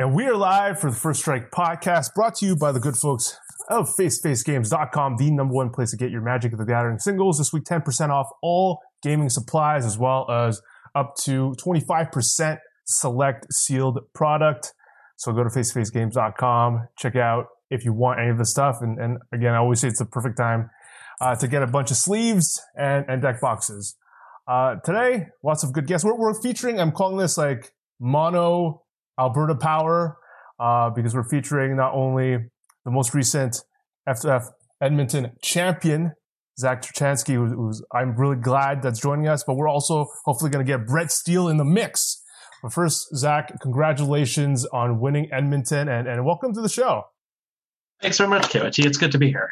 And we are live for the First Strike podcast brought to you by the good folks of FaceFaceGames.com, the number one place to get your Magic of the Gathering singles. This week, 10% off all gaming supplies as well as up to 25% select sealed product. So go to FaceFaceGames.com, check out if you want any of the stuff. And, and again, I always say it's the perfect time uh, to get a bunch of sleeves and, and deck boxes. Uh, today, lots of good guests. We're, we're featuring, I'm calling this like mono Alberta Power, uh, because we're featuring not only the most recent FF Edmonton champion, Zach Turchansky, who's, who's, I'm really glad that's joining us, but we're also hopefully going to get Brett Steele in the mix. But first, Zach, congratulations on winning Edmonton and, and welcome to the show. Thanks very much, KYT. It's good to be here.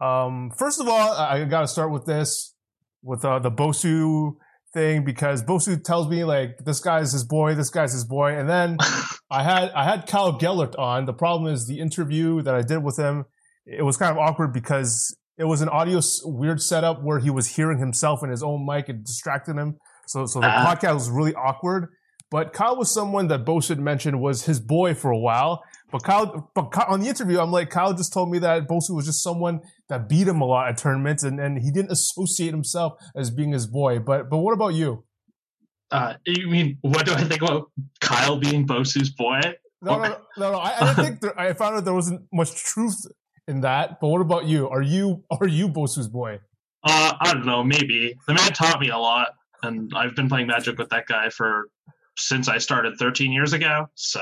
Um, first of all, I got to start with this, with uh, the Bosu thing because Bosu tells me like this guy's his boy, this guy's his boy, and then I had I had Kyle Gellert on. The problem is the interview that I did with him. It was kind of awkward because it was an audio weird setup where he was hearing himself in his own mic and distracted him. So so the uh, podcast was really awkward. But Kyle was someone that Bosu mentioned was his boy for a while. But Kyle, but Kyle, on the interview, I'm like, Kyle just told me that Bosu was just someone that beat him a lot at tournaments, and, and he didn't associate himself as being his boy. But but what about you? Uh, you mean what do I think about Kyle being Bosu's boy? No, no, no, no, no. I, I think there, I found out there wasn't much truth in that. But what about you? Are you are you Bosu's boy? Uh, I don't know. Maybe the man taught me a lot, and I've been playing Magic with that guy for since I started 13 years ago. So,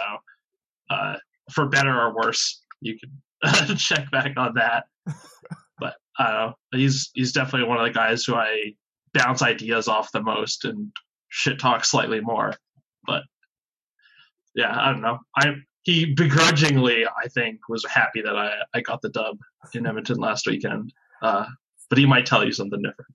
uh, for better or worse, you can check back on that. But I don't know. He's he's definitely one of the guys who I bounce ideas off the most and shit talk slightly more. But yeah, I don't know. I he begrudgingly, I think, was happy that I I got the dub in Edmonton last weekend. Uh, but he might tell you something different.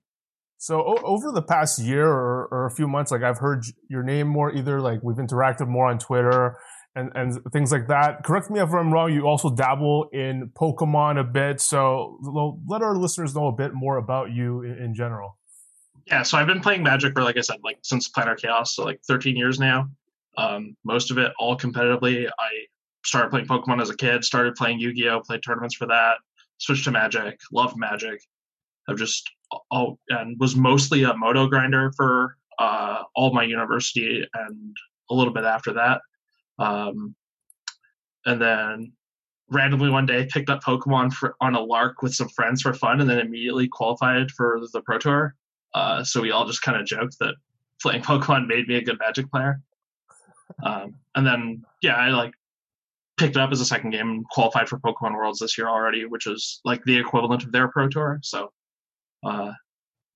So o- over the past year or, or, a few months, like I've heard your name more. Either like we've interacted more on Twitter and and things like that. Correct me if I'm wrong. You also dabble in Pokemon a bit. So let our listeners know a bit more about you in, in general. Yeah, so I've been playing Magic for, like I said, like since Planar Chaos, so like 13 years now. Um, most of it all competitively. I started playing Pokemon as a kid. Started playing Yu-Gi-Oh. Played tournaments for that. Switched to Magic. Loved Magic. I've just oh, and was mostly a moto grinder for uh, all my university and a little bit after that. Um, and then randomly one day picked up Pokemon for, on a lark with some friends for fun, and then immediately qualified for the Pro Tour. Uh, so we all just kind of joked that playing Pokemon made me a good Magic player. Um, and then yeah, I like picked up as a second game and qualified for Pokemon Worlds this year already, which is like the equivalent of their Pro Tour. So uh,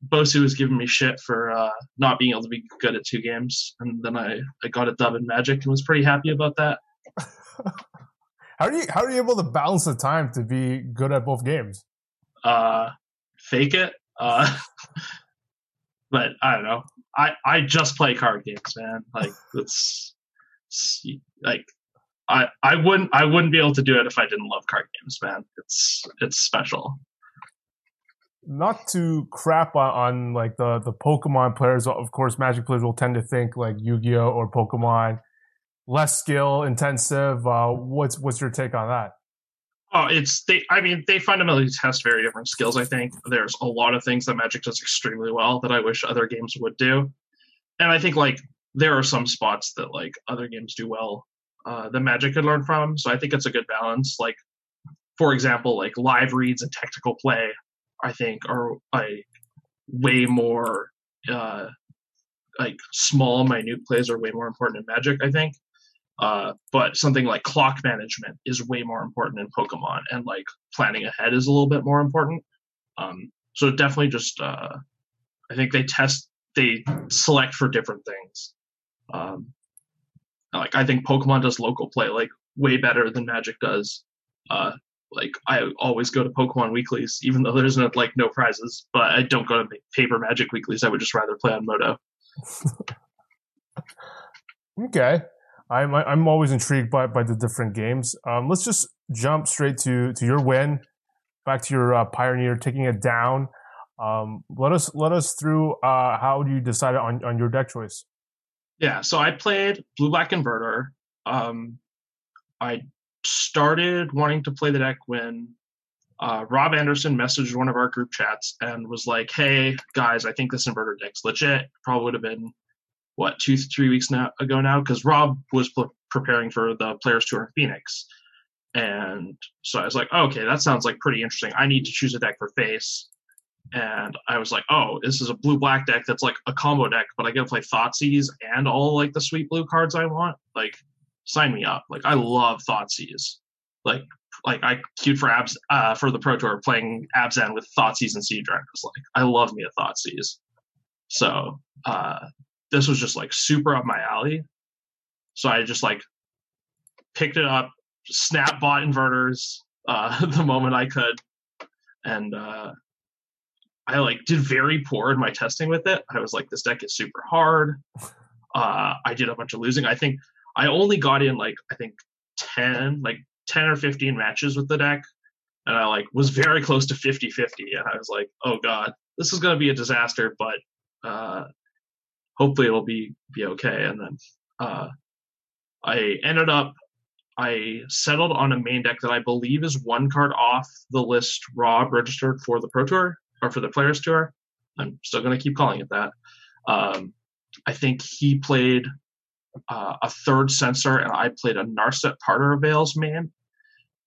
Bosu was giving me shit for uh, not being able to be good at two games, and then I, I got a dub in Magic and was pretty happy about that. how are you how are you able to balance the time to be good at both games? Uh, fake it. Uh, but I don't know. I I just play card games, man. Like it's, it's like I I wouldn't I wouldn't be able to do it if I didn't love card games, man. It's it's special not to crap on, like the the Pokemon players. Of course, Magic players will tend to think like Yu-Gi-Oh or Pokemon, less skill intensive. Uh, what's what's your take on that? Oh, it's they. I mean, they fundamentally test very different skills. I think there's a lot of things that Magic does extremely well that I wish other games would do, and I think like there are some spots that like other games do well uh, that Magic could learn from. So I think it's a good balance. Like, for example, like live reads and technical play I think are like way more uh, like small, minute plays are way more important in Magic. I think, uh, but something like clock management is way more important in Pokemon, and like planning ahead is a little bit more important. Um, so definitely, just uh, I think they test, they select for different things. Um, like I think Pokemon does local play like way better than Magic does. Uh, like I always go to Pokemon weeklies, even though there's no like no prizes. But I don't go to paper Magic weeklies. I would just rather play on Moto. okay, I'm I'm always intrigued by by the different games. Um, let's just jump straight to to your win. Back to your uh, Pioneer, taking it down. Um, let us let us through. Uh, how do you decide on on your deck choice? Yeah, so I played Blue Black Inverter. Um, I started wanting to play the deck when uh, Rob Anderson messaged one of our group chats and was like, "Hey guys, I think this inverter deck's legit." Probably would have been what two three weeks now ago now because Rob was pl- preparing for the Players Tour in Phoenix, and so I was like, oh, "Okay, that sounds like pretty interesting. I need to choose a deck for face." And I was like, "Oh, this is a blue black deck that's like a combo deck, but I get to play Thoughtseize and all like the sweet blue cards I want. Like, sign me up! Like, I love Thoughtseize. Like, like I queued for abs uh, for the Pro Tour playing Abzan with Thoughtseize and Seed Dragons. Like, I love me a Thoughtseize. So uh, this was just like super up my alley. So I just like picked it up, snap bought inverters uh, the moment I could, and uh, I like did very poor in my testing with it. I was like, this deck is super hard. Uh, I did a bunch of losing. I think I only got in like I think ten, like ten or fifteen matches with the deck, and I like was very close to 50-50. And I was like, oh god, this is gonna be a disaster, but uh, hopefully it'll be be okay. And then uh, I ended up I settled on a main deck that I believe is one card off the list Rob registered for the Pro Tour or for the Players Tour. I'm still going to keep calling it that. Um, I think he played uh, a third sensor, and I played a Narset Parter Veils man.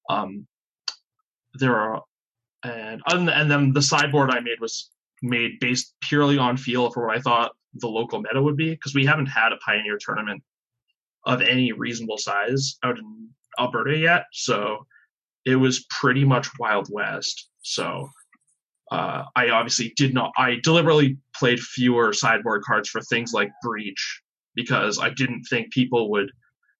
Um, there are, and and then the sideboard I made was made based purely on feel for what I thought the local meta would be because we haven't had a Pioneer tournament of any reasonable size out in Alberta yet. So it was pretty much Wild West. So uh, I obviously did not. I deliberately played fewer sideboard cards for things like Breach because I didn't think people would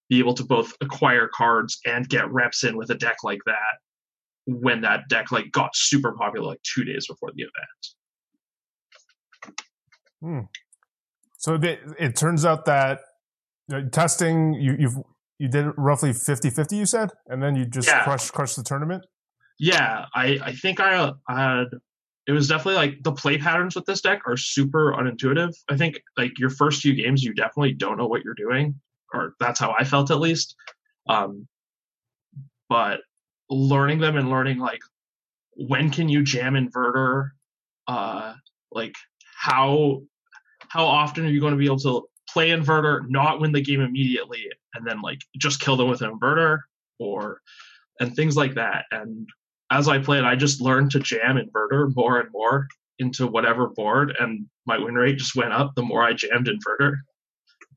be able to both acquire cards and get reps in with a deck like that when that deck like got super popular like two days before the event. Hmm. So it turns out that uh, testing you you've you did roughly 50-50 you said and then you just yeah. crushed crushed the tournament yeah i i think i, I had it was definitely like the play patterns with this deck are super unintuitive i think like your first few games you definitely don't know what you're doing or that's how i felt at least um but learning them and learning like when can you jam inverter uh like how how often are you going to be able to play inverter, not win the game immediately, and then like just kill them with an inverter or and things like that. And as I played, I just learned to jam inverter more and more into whatever board, and my win rate just went up the more I jammed inverter.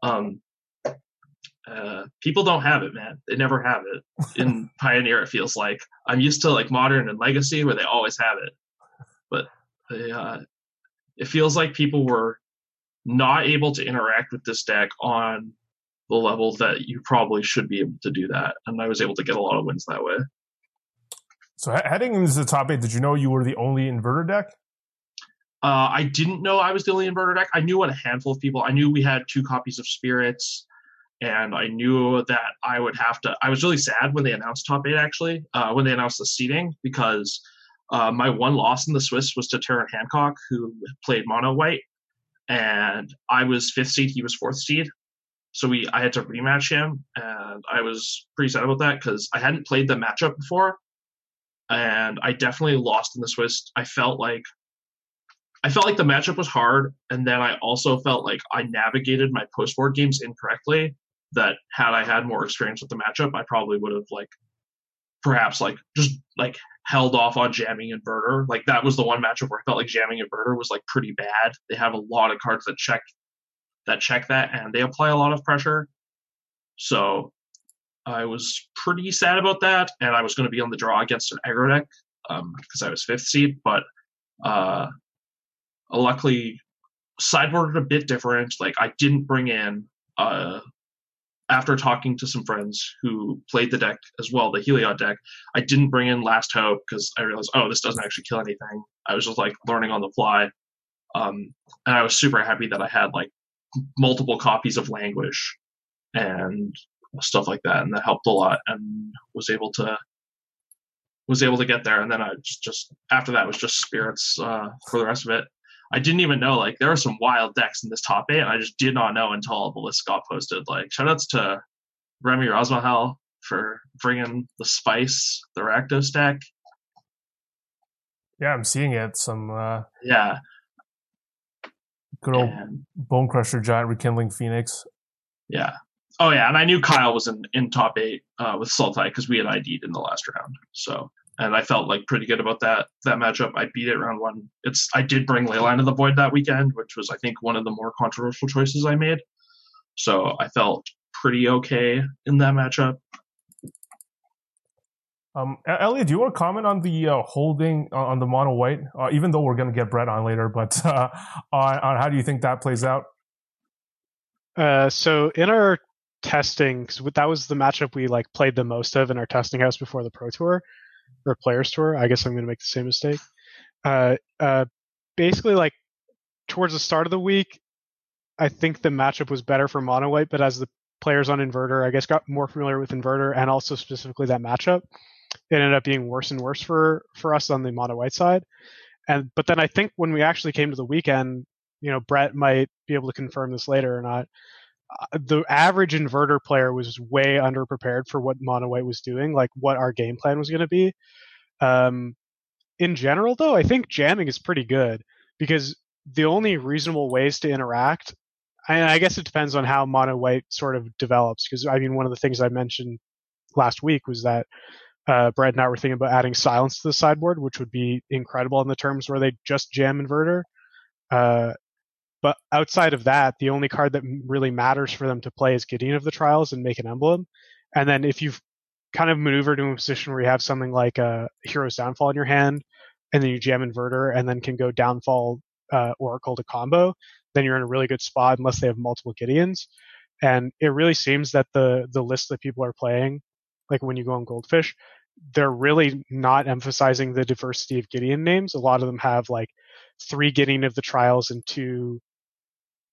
Um, uh, people don't have it, man. They never have it in Pioneer. It feels like I'm used to like Modern and Legacy where they always have it, but they, uh, it feels like people were not able to interact with this deck on the level that you probably should be able to do that. And I was able to get a lot of wins that way. So heading into the top eight, did you know you were the only inverter deck? Uh, I didn't know I was the only inverter deck. I knew what a handful of people. I knew we had two copies of Spirits, and I knew that I would have to. I was really sad when they announced top eight. Actually, uh, when they announced the seating, because uh, my one loss in the Swiss was to Terran Hancock, who played mono white, and I was fifth seed, he was fourth seed. So we, I had to rematch him, and I was pretty sad about that because I hadn't played the matchup before, and I definitely lost in the Swiss. I felt like, I felt like the matchup was hard, and then I also felt like I navigated my post board games incorrectly. That had I had more experience with the matchup, I probably would have like, perhaps like just like held off on jamming inverter. Like that was the one matchup where I felt like jamming inverter was like pretty bad. They have a lot of cards that check that check that and they apply a lot of pressure. So I was pretty sad about that, and I was going to be on the draw against an aggro deck because um, I was fifth seed. But uh, luckily, sideboarded a bit different. Like I didn't bring in uh, after talking to some friends who played the deck as well, the Heliod deck, I didn't bring in Last Hope because I realized, oh, this doesn't actually kill anything. I was just like learning on the fly. Um, and I was super happy that I had like multiple copies of Languish and stuff like that. And that helped a lot and was able to, was able to get there. And then I just, just after that was just spirits, uh, for the rest of it. I didn't even know like there are some wild decks in this top eight, and I just did not know until the list got posted. Like shoutouts to Remy Rosmahal for bringing the spice, the Rakdos deck. Yeah, I'm seeing it. Some uh, Yeah, good old and Bone Crusher Giant Rekindling Phoenix. yeah. Oh yeah, and I knew Kyle was in, in top eight uh, with Sultai because we had ID'd in the last round. So, and I felt like pretty good about that that matchup. I beat it round one. It's I did bring Leyline of the Void that weekend, which was I think one of the more controversial choices I made. So I felt pretty okay in that matchup. Um, Elliot, do you want to comment on the uh, holding uh, on the mono white? Uh, even though we're going to get Brett on later, but uh, on, on how do you think that plays out? Uh, so in our testing, because that was the matchup we like played the most of in our testing house before the Pro Tour or Players Tour. I guess I'm going to make the same mistake. Uh, uh, basically, like towards the start of the week, I think the matchup was better for mono white, but as the players on inverter, I guess, got more familiar with inverter and also specifically that matchup, it ended up being worse and worse for for us on the mono white side. And but then I think when we actually came to the weekend, you know, Brett might be able to confirm this later or not. Uh, The average inverter player was way underprepared for what mono white was doing, like what our game plan was going to be. Um, in general, though, I think jamming is pretty good because the only reasonable ways to interact, and I guess it depends on how mono white sort of develops. Because I mean, one of the things I mentioned last week was that uh, Brett and I were thinking about adding silence to the sideboard, which would be incredible in the terms where they just jam inverter. Uh, but outside of that, the only card that really matters for them to play is Gideon of the Trials and make an emblem. And then if you've kind of maneuvered to a position where you have something like a Hero's Downfall in your hand, and then you jam Inverter, and then can go Downfall uh, Oracle to combo, then you're in a really good spot unless they have multiple Gideons. And it really seems that the the list that people are playing, like when you go on Goldfish, they're really not emphasizing the diversity of Gideon names. A lot of them have like three Gideon of the Trials and two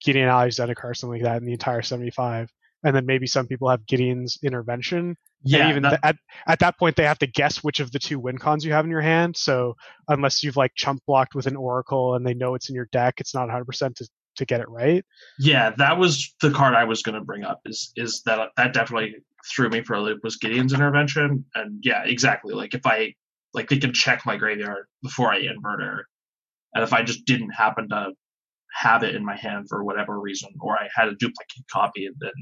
Gideon Ally of Zendikar, or something like that in the entire 75. And then maybe some people have Gideon's Intervention. Yeah, and even that- th- at, at that point, they have to guess which of the two win cons you have in your hand. So unless you've like chump blocked with an Oracle and they know it's in your deck, it's not 100% to, to get it right. yeah, that was the card I was going to bring up. Is is that that definitely threw me for a loop was Gideon's intervention, and yeah, exactly. Like if I like they can check my graveyard before I inverter, and if I just didn't happen to have it in my hand for whatever reason, or I had a duplicate copy, and then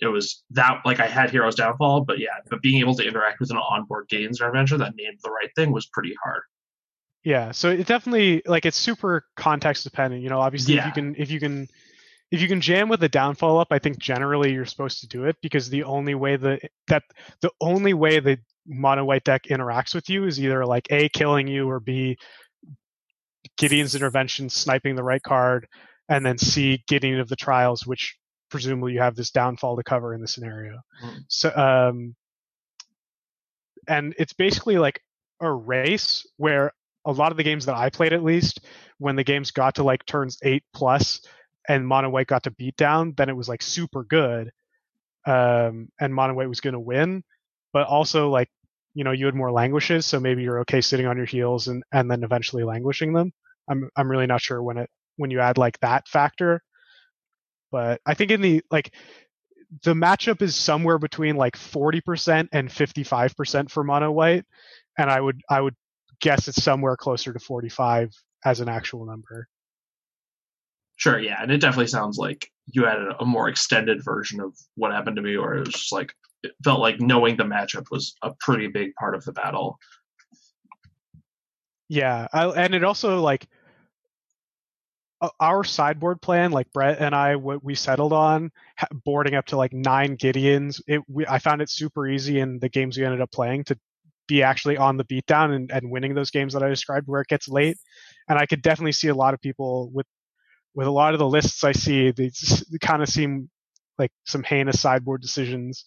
it was that like I had Heroes Downfall, but yeah, but being able to interact with an onboard Gideon's intervention that named the right thing was pretty hard. Yeah, so it definitely like it's super context dependent. You know, obviously if you can if you can if you can jam with the downfall up, I think generally you're supposed to do it because the only way that that the only way the mono white deck interacts with you is either like a killing you or b Gideon's intervention sniping the right card, and then c Gideon of the trials, which presumably you have this downfall to cover in the scenario. Mm. So um, and it's basically like a race where a lot of the games that I played at least, when the games got to like turns eight plus and Mono White got to beat down, then it was like super good. Um, and Mono White was going to win. But also, like, you know, you had more languishes, so maybe you're okay sitting on your heels and, and then eventually languishing them. I'm I'm really not sure when it when you add like that factor. But I think in the like the matchup is somewhere between like 40% and 55% for mono white and I would I would guess it's somewhere closer to 45 as an actual number. Sure, yeah, and it definitely sounds like you had a, a more extended version of what happened to me, or it was just like it felt like knowing the matchup was a pretty big part of the battle. Yeah, I, and it also like our sideboard plan, like Brett and I, what we settled on, boarding up to like nine Gideons. It we, I found it super easy in the games we ended up playing to be actually on the beatdown and, and winning those games that I described where it gets late. And I could definitely see a lot of people with with a lot of the lists I see, they, they kind of seem like some heinous sideboard decisions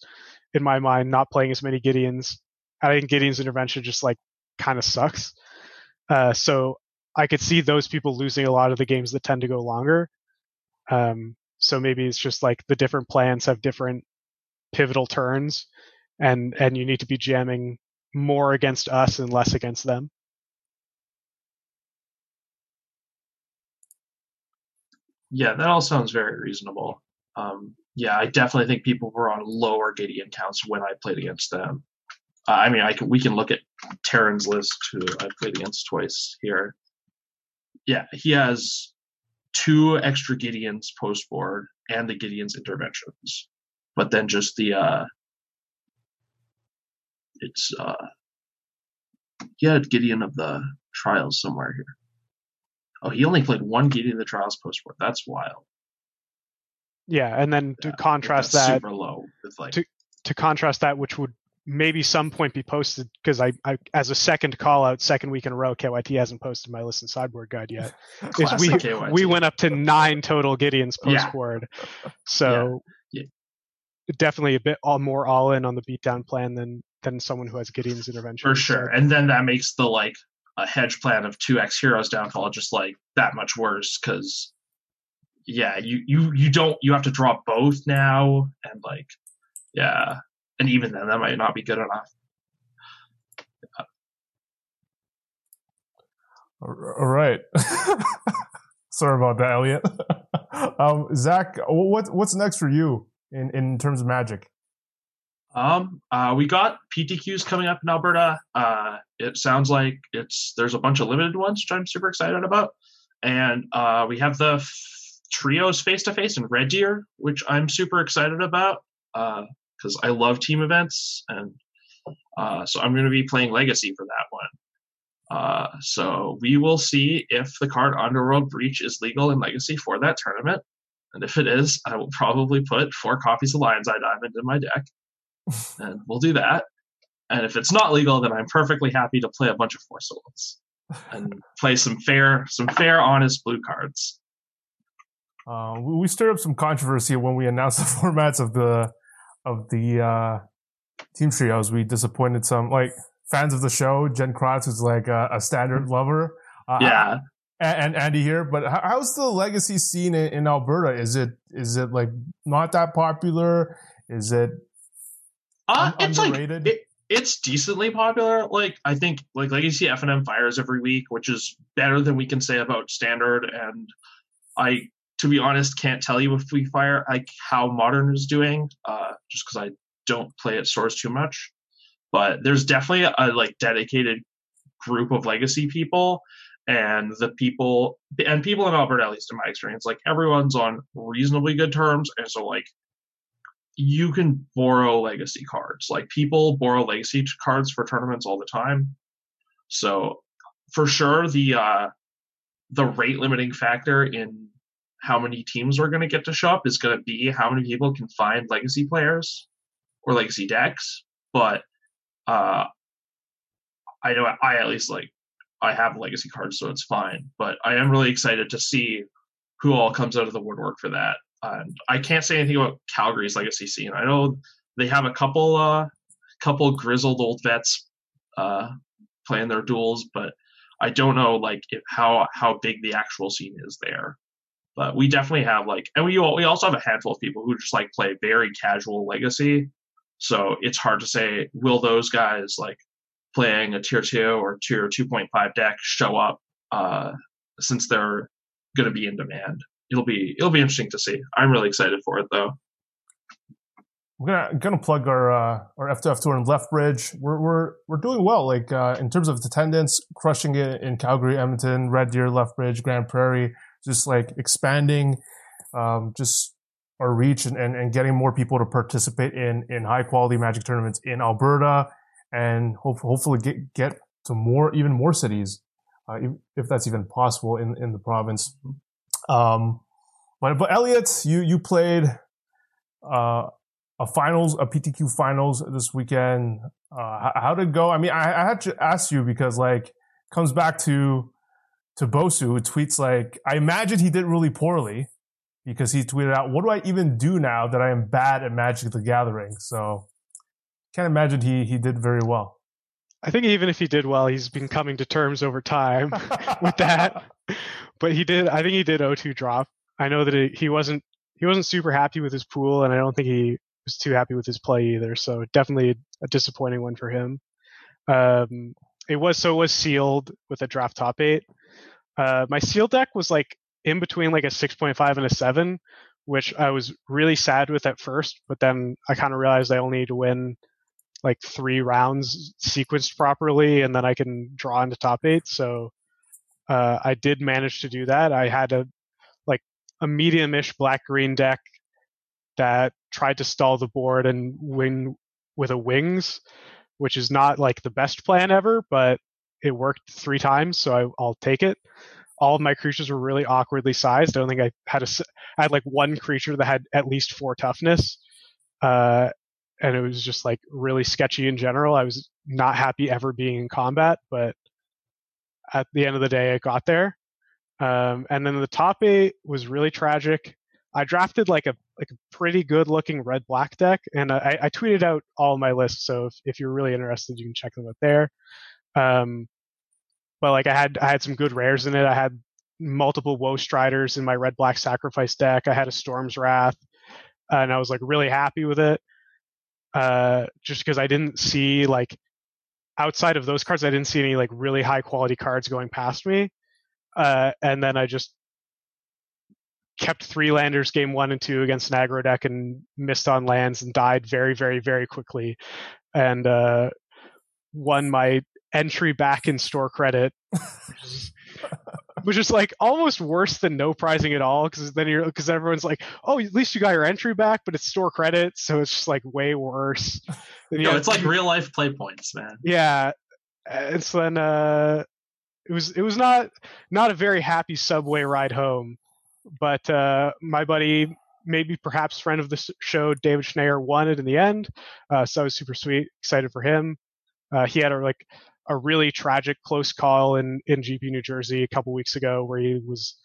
in my mind, not playing as many Gideons. I think Gideon's intervention just like kind of sucks. Uh, so I could see those people losing a lot of the games that tend to go longer. Um, so maybe it's just like the different plans have different pivotal turns, and and you need to be jamming more against us and less against them. Yeah, that all sounds very reasonable. Um, yeah, I definitely think people were on lower Gideon counts when I played against them. Uh, I mean, I can, we can look at Terran's list, who I played against twice here. Yeah, he has two extra Gideons post board and the Gideon's interventions, but then just the uh, it's uh, he had Gideon of the trials somewhere here. Oh, he only played one Gideon of the trials post board. That's wild. Yeah, and then to Yeah, contrast that super low with like to- to contrast that, which would maybe some point be posted because I, I, as a second call out, second week in a row, KYT hasn't posted my list and sideboard guide yet. Is we KYT. we went up to nine total Gideons Yeah. post board, so Yeah. definitely a bit all more all in on the beatdown plan than than someone who has Gideon's intervention. for sure. And then that makes the like a hedge plan of two X heroes downfall just like that much worse because yeah, you you you don't you have to draw both now and like yeah, and even then that might not be good enough. All right. Sorry about that, Elliot. um, Zach, what what's next for you in in terms of Magic? Um, uh, we got PTQs coming up in Alberta. Uh, it sounds like it's there's a bunch of limited ones, which I'm super excited about, and uh, we have the f- trios face to face in Red Deer, which I'm super excited about because I love team events, and uh, so I'm going to be playing Legacy for that one. Uh, so we will see if the card Underworld Breach is legal in Legacy for that tournament, and if it is, I will probably put four copies of Lion's Eye Diamond in my deck and we'll do that. And if it's not legal, then I'm perfectly happy to play a bunch of four souls and play some fair, some fair, honest blue cards. Uh, we we stirred up some controversy when we announced the formats of the of the uh, team trios. We disappointed some like fans of the show. Jen Kratz, who's like a, a standard lover. Uh, Yeah, and, and Andy here. But how's the legacy scene in, in Alberta? Is it is it like not that popular? Is it uh, un- it's like it, it's decently popular. Like I think, like Legacy F and M fires every week, which is better than we can say about Standard. And I, to be honest, can't tell you if we fire like how Modern is doing, uh, just because I don't play at stores too much. But there's definitely a, like dedicated group of Legacy people, and the people and people in Alberta, at least in my experience, like everyone's on reasonably good terms, and so like you can borrow legacy cards. Like people borrow legacy cards for tournaments all the time. So for sure the uh the rate limiting factor in how many teams are going to get to shop is going to be how many people can find legacy players or legacy decks. But uh I know I at least like I have legacy cards, so it's fine. But I am really excited to see who all comes out of the woodwork for that. And I can't say anything about Calgary's legacy scene. I know they have a couple uh couple grizzled old vets uh playing their duels, but I don't know like if, how how big the actual scene is there. But we definitely have like, and we we also have a handful of people who just like play very casual legacy. So it's hard to say will those guys like playing a tier two or tier two point five deck show up uh, since they're going to be in demand. It'll be it'll be interesting to see. I'm really excited for it though. We're gonna gonna plug our uh, our F2F tour in Lethbridge. We're we're we're doing well, like uh, in terms of attendance, crushing it in Calgary, Edmonton, Red Deer, Lethbridge, Grande Prairie. Just like expanding, um, just our reach and, and, and getting more people to participate in in high quality Magic tournaments in Alberta, and hope, hopefully get get to more even more cities, uh, if, if that's even possible in in the province. Um, but but Elliot, you you played. Uh, a finals, a PTQ finals this weekend. Uh, how, did it go? I mean, I, I had to ask you because like comes back to to Bosu who tweets like, I imagine he did really poorly because he tweeted out, "What do I even do now that I am bad at Magic the Gathering?" So can't imagine he he did very well. I think even if he did well, he's been coming to terms over time with that. But he did. I think he did O2 drop. I know that it, he wasn't he wasn't super happy with his pool, and I don't think he was too happy with his play either. So definitely a disappointing one for him. Um, it was so it was sealed with a draft top eight. Uh, my seal deck was like in between like a 6.5 and a 7, which I was really sad with at first, but then I kind of realized I only need to win like three rounds sequenced properly, and then I can draw into top eight. So uh, I did manage to do that. I had a like a medium-ish black green deck that tried to stall the board and win with a wings, which is not like the best plan ever, but it worked three times, so I, I'll take it. All of my creatures were really awkwardly sized. I don't think I had a I had like one creature that had at least four toughness, uh, and it was just like really sketchy in general. I was not happy ever being in combat, but at the end of the day, I got there. Um, and then the top eight was really tragic. I drafted like a like a pretty good looking red black deck, and I, I tweeted out all my lists. So if, if you're really interested, you can check them out there. Um, but like I had I had some good rares in it. I had multiple Woe Striders in my red black sacrifice deck. I had a Storm's Wrath, and I was like really happy with it. Uh, just because I didn't see like outside of those cards, I didn't see any like really high quality cards going past me. Uh, and then I just kept three landers game one and two against an aggro deck and missed on lands and died very, very, very quickly. And uh, won my entry back in store credit, which is, which is like almost worse than no pricing at all because then you're because everyone's like, oh, at least you got your entry back, but it's store credit, so it's just like way worse. No, it's like real life play points, man. Yeah, and so then uh, it was it was not not a very happy subway ride home, but uh, my buddy. Maybe perhaps friend of the show, David Schneier, won it in the end. Uh, so I was super sweet, excited for him. Uh, he had a like a really tragic close call in in GP New Jersey a couple weeks ago where he was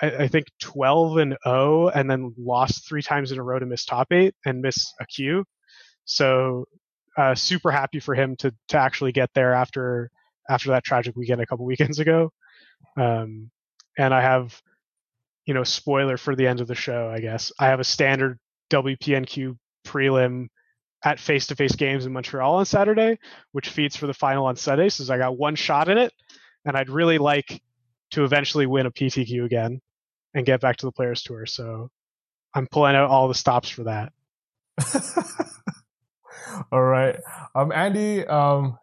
I, I, think 12 and 0 and then lost three times in a row to miss top eight and miss a queue. So uh, super happy for him to to actually get there after after that tragic weekend a couple weekends ago. Um, and I have, you know, spoiler for the end of the show. I guess I have a standard WPNQ prelim at face to face games in Montreal on Saturday, which feeds for the final on Sunday. So I got one shot at it, and I'd really like to eventually win a PTQ again and get back to the Players Tour. So I'm pulling out all the stops for that. all right, um, Andy. Um,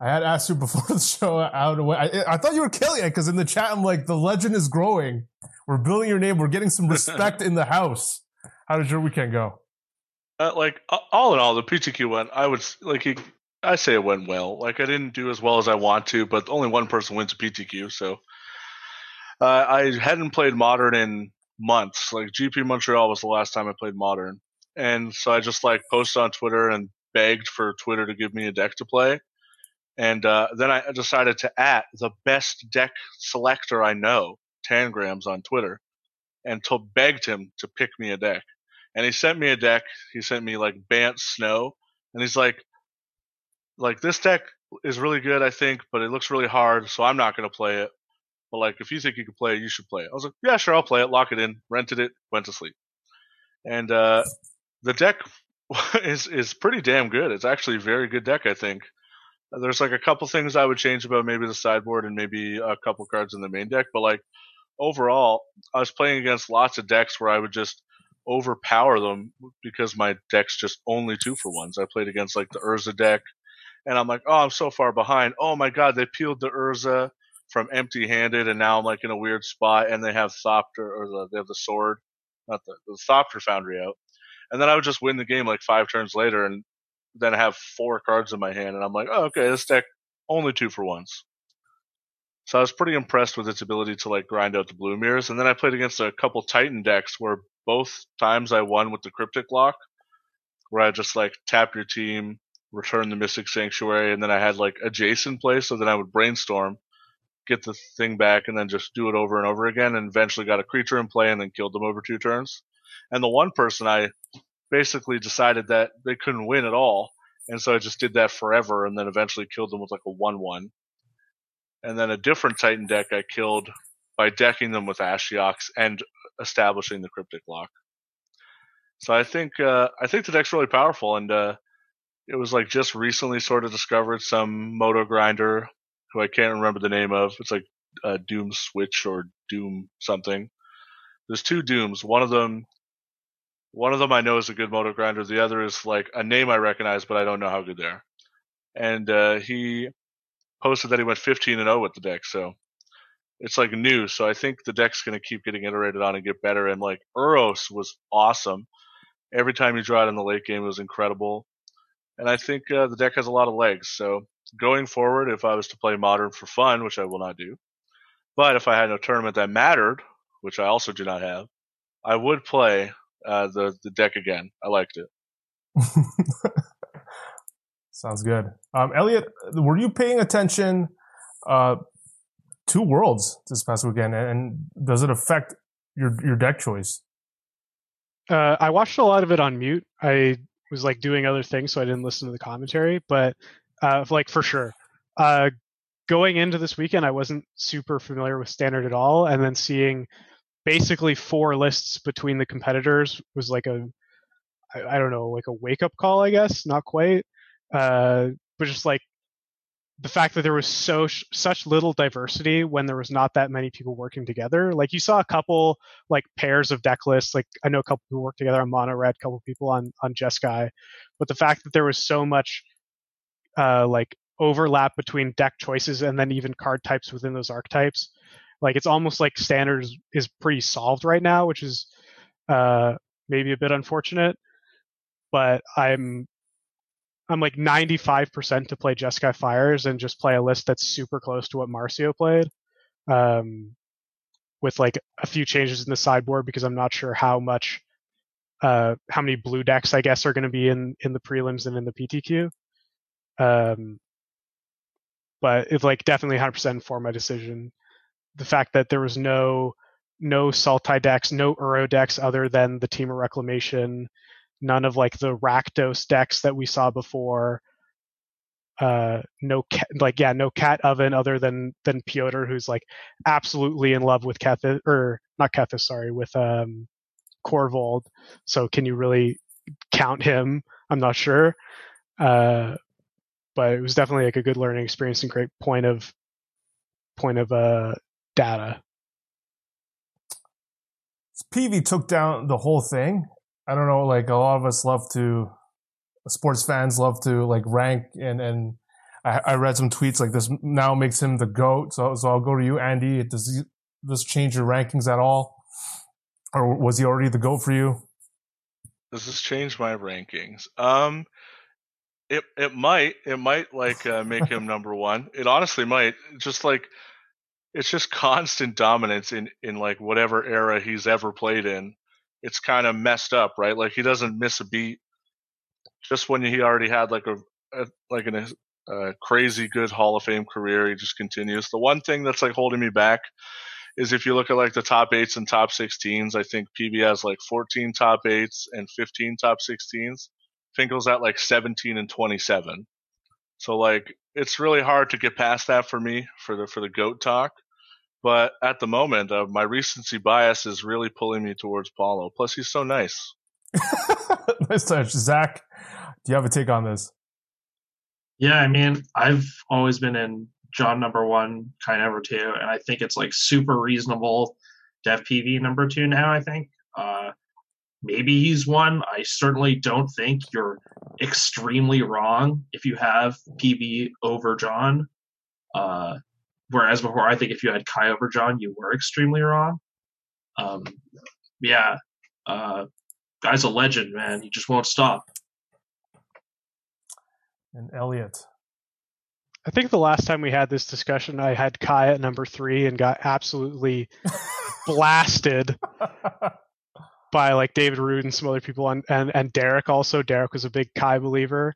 I had asked you before the show out away. I, I thought you were killing it because in the chat I'm like, the legend is growing. We're building your name. We're getting some respect in the house. How did your weekend go? Uh, like all in all, the PTQ went. I would like I say it went well. Like I didn't do as well as I want to, but only one person wins a PTQ. So uh, I hadn't played Modern in months. Like GP Montreal was the last time I played Modern, and so I just like posted on Twitter and begged for Twitter to give me a deck to play. And uh, then I decided to at the best deck selector I know, Tangrams, on Twitter, and to begged him to pick me a deck and he sent me a deck. He sent me like Bant Snow, and he's like, like this deck is really good, I think, but it looks really hard, so I'm not gonna play it. But like, if you think you can play it, you should play it. I was like, yeah, sure, I'll play it. Lock it in. Rented it. Went to sleep. And uh, the deck is is pretty damn good. It's actually a very good deck, I think. There's like a couple things I would change about maybe the sideboard and maybe a couple cards in the main deck, but like overall, I was playing against lots of decks where I would just overpower them because my deck's just only two for ones. I played against like the Urza deck, and I'm like, oh, I'm so far behind. Oh my god, they peeled the Urza from empty handed, and now I'm like in a weird spot, and they have Thopter or the, they have the sword, not the, the Thopter Foundry out. And then I would just win the game like five turns later, and then have four cards in my hand, and I'm like, oh, okay, this deck only two for ones. So I was pretty impressed with its ability to like grind out the blue mirrors. And then I played against a couple Titan decks where both times I won with the Cryptic Lock, where I just like tap your team, return the Mystic Sanctuary, and then I had like a Jace in play, so then I would brainstorm, get the thing back, and then just do it over and over again, and eventually got a creature in play and then killed them over two turns. And the one person I basically decided that they couldn't win at all, and so I just did that forever, and then eventually killed them with like a one-one and then a different Titan deck I killed by decking them with Ashiok and establishing the Cryptic Lock. So I think uh, I think the deck's really powerful, and uh, it was like just recently sort of discovered some Moto grinder who I can't remember the name of. It's like uh, Doom Switch or Doom something. There's two Dooms. One of them One of them I know is a good Moto grinder. The other is like a name I recognize, but I don't know how good they are. And uh, he posted that he went 15 and 0 with the deck. So it's like new. So I think the deck's going to keep getting iterated on and get better. And like Uros was awesome. Every time you draw it in the late game, it was incredible. And I think uh, the deck has a lot of legs. So going forward, if I was to play modern for fun, which I will not do, but if I had a tournament that mattered, which I also do not have, I would play uh, the the deck again. I liked it. Sounds good. Um, Elliot, were you paying attention uh, to Worlds this past weekend, and does it affect your your deck choice? Uh, I watched a lot of it on mute. I was like doing other things, so I didn't listen to the commentary. But uh, like for sure, uh, going into this weekend, I wasn't super familiar with standard at all, and then seeing basically four lists between the competitors was like a I, I don't know, like a wake up call, I guess, not quite, uh, but just like the fact that there was so such little diversity when there was not that many people working together. Like you saw a couple like pairs of deck lists. Like I know a couple who worked together on Mono Red, a couple people on on Jeskai, but the fact that there was so much uh, like overlap between deck choices and then even card types within those archetypes, like it's almost like standard is, is pretty solved right now, which is uh, maybe a bit unfortunate. But I'm I'm like 95% to play Jeskai Fires and just play a list that's super close to what Marcio played. Um, with like a few changes in the sideboard because I'm not sure how much, uh, how many blue decks I guess are going to be in in the prelims and in the PTQ. Um, but it's like definitely 100% for my decision. The fact that there was no no Sultai decks, no Uro decks other than the Temur Reclamation, none of like the Rakdos decks that we saw before. Uh, no like yeah, no cat oven other than than Piotr, who's like absolutely in love with Kethis or not Kethis, sorry, with um Korvold. So can you really count him? I'm not sure. Uh, but it was definitely like a good learning experience and great point of point of uh data. PV took down the whole thing I don't know, like a lot of us love to, sports fans love to like rank and, and I, I read some tweets like this now makes him the GOAT. So, so I'll go to you, Andy. Does this change your rankings at all? Or was he already the GOAT for you? Does this change my rankings? Um, it it might it might like uh, make him number one. It honestly might. Just like it's just constant dominance in in like whatever era he's ever played in it's kind of messed up, right? Like he doesn't miss a beat. Just when he already had like a, a like an, uh, a crazy good Hall of Fame career, he just continues. The one thing that's like holding me back is if you look at like the top eights and top 16s, I think PV has like 14 top eights and 15 top 16s. Finkel's at like 17 and 27. So like it's really hard to get past that for me for the for the goat talk. But at the moment, uh, my recency bias is really pulling me towards Paulo. Plus, he's so nice. nice touch. Zach, do you have a take on this? Yeah, I mean, I've always been in Jon number one, Kai number two, and I think it's like super reasonable to have PV number two now, I think. Uh, maybe he's one. I certainly don't think you're extremely wrong if you have PV over Jon. Uh, Whereas before, I think if you had Kai over Jon, you were extremely wrong. Um, yeah, uh, guy's a legend, man. He just won't stop. And Elliot. I think the last time we had this discussion, I had Kai at number three and got absolutely blasted by like David Root and some other people, and, and and Derek also. Derek was a big Kai believer.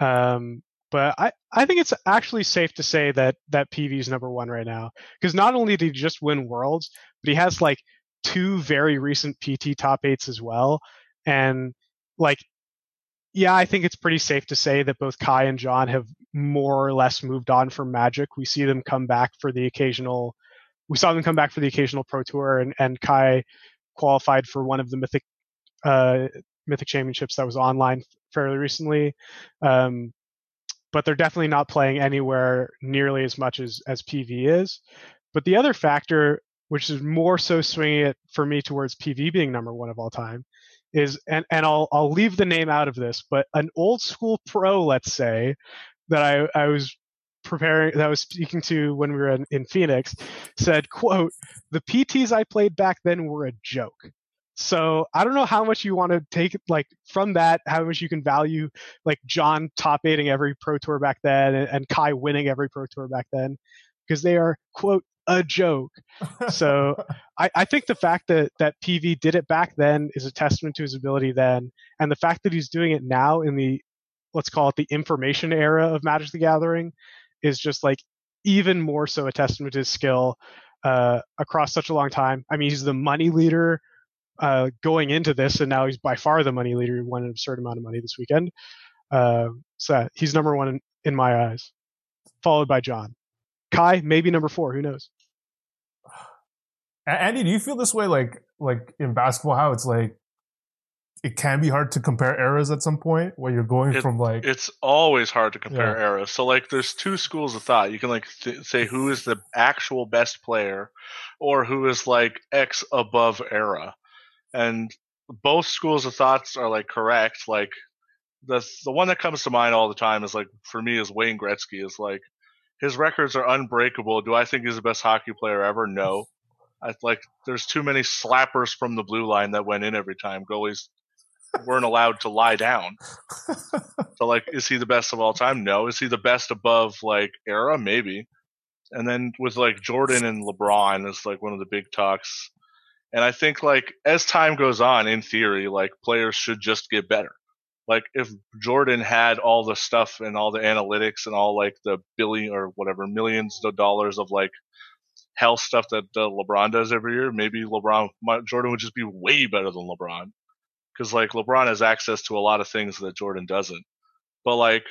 Um, but I, I think it's actually safe to say that that PV is number one right now because not only did he just win Worlds, but he has like two very recent PT top eights as well, and like yeah, I think it's pretty safe to say that both Kai and Jon have more or less moved on from Magic. We see them come back for the occasional. We saw them come back for the occasional Pro Tour, and, and Kai qualified for one of the Mythic uh, Mythic Championships that was online fairly recently. Um, but they're definitely not playing anywhere nearly as much as, as PV is. But the other factor, which is more so swinging it for me towards PV being number one of all time, is and and I'll I'll leave the name out of this, but an old school pro, let's say, that I I was preparing that I was speaking to when we were in, in Phoenix said, quote, the PTs I played back then were a joke. So I don't know how much you want to take like from that, how much you can value like Jon top eighting every pro tour back then and, and Kai winning every pro tour back then, because they are quote a joke. So I, I think the fact that that PV did it back then is a testament to his ability then, and the fact that he's doing it now in the let's call it the information era of Magic the Gathering is just like even more so a testament to his skill uh, across such a long time. I mean, he's the money leader uh, going into this, and now he's by far the money leader. He won an absurd amount of money this weekend. Uh, so he's number one in, in my eyes, followed by Jon. Kai, maybe number four. Who knows? Andy, do you feel this way like like in basketball how it's like it can be hard to compare eras at some point where you're going It- from like It's always hard to compare Yeah. eras. So like, there's two schools of thought. You can like th- say who is the actual best player, or who is like X above era, and both schools of thoughts are like correct. Like the the one that comes to mind all the time is like for me is Wayne Gretzky. Is like his records are unbreakable. Do I think he's the best hockey player ever? No. I like there's too many slappers from the blue line that went in every time. Goalies weren't allowed to lie down. So like, is he the best of all time? No. Is he the best above like era? Maybe. And then with like Jordan and LeBron is like one of the big talks. And I think like as time goes on, in theory, like players should just get better. Like if Jordan had all the stuff and all the analytics and all like the billion or whatever millions of dollars of like health stuff that uh, LeBron does every year, maybe LeBron my, Jordan would just be way better than LeBron because like LeBron has access to a lot of things that Jordan doesn't. But like,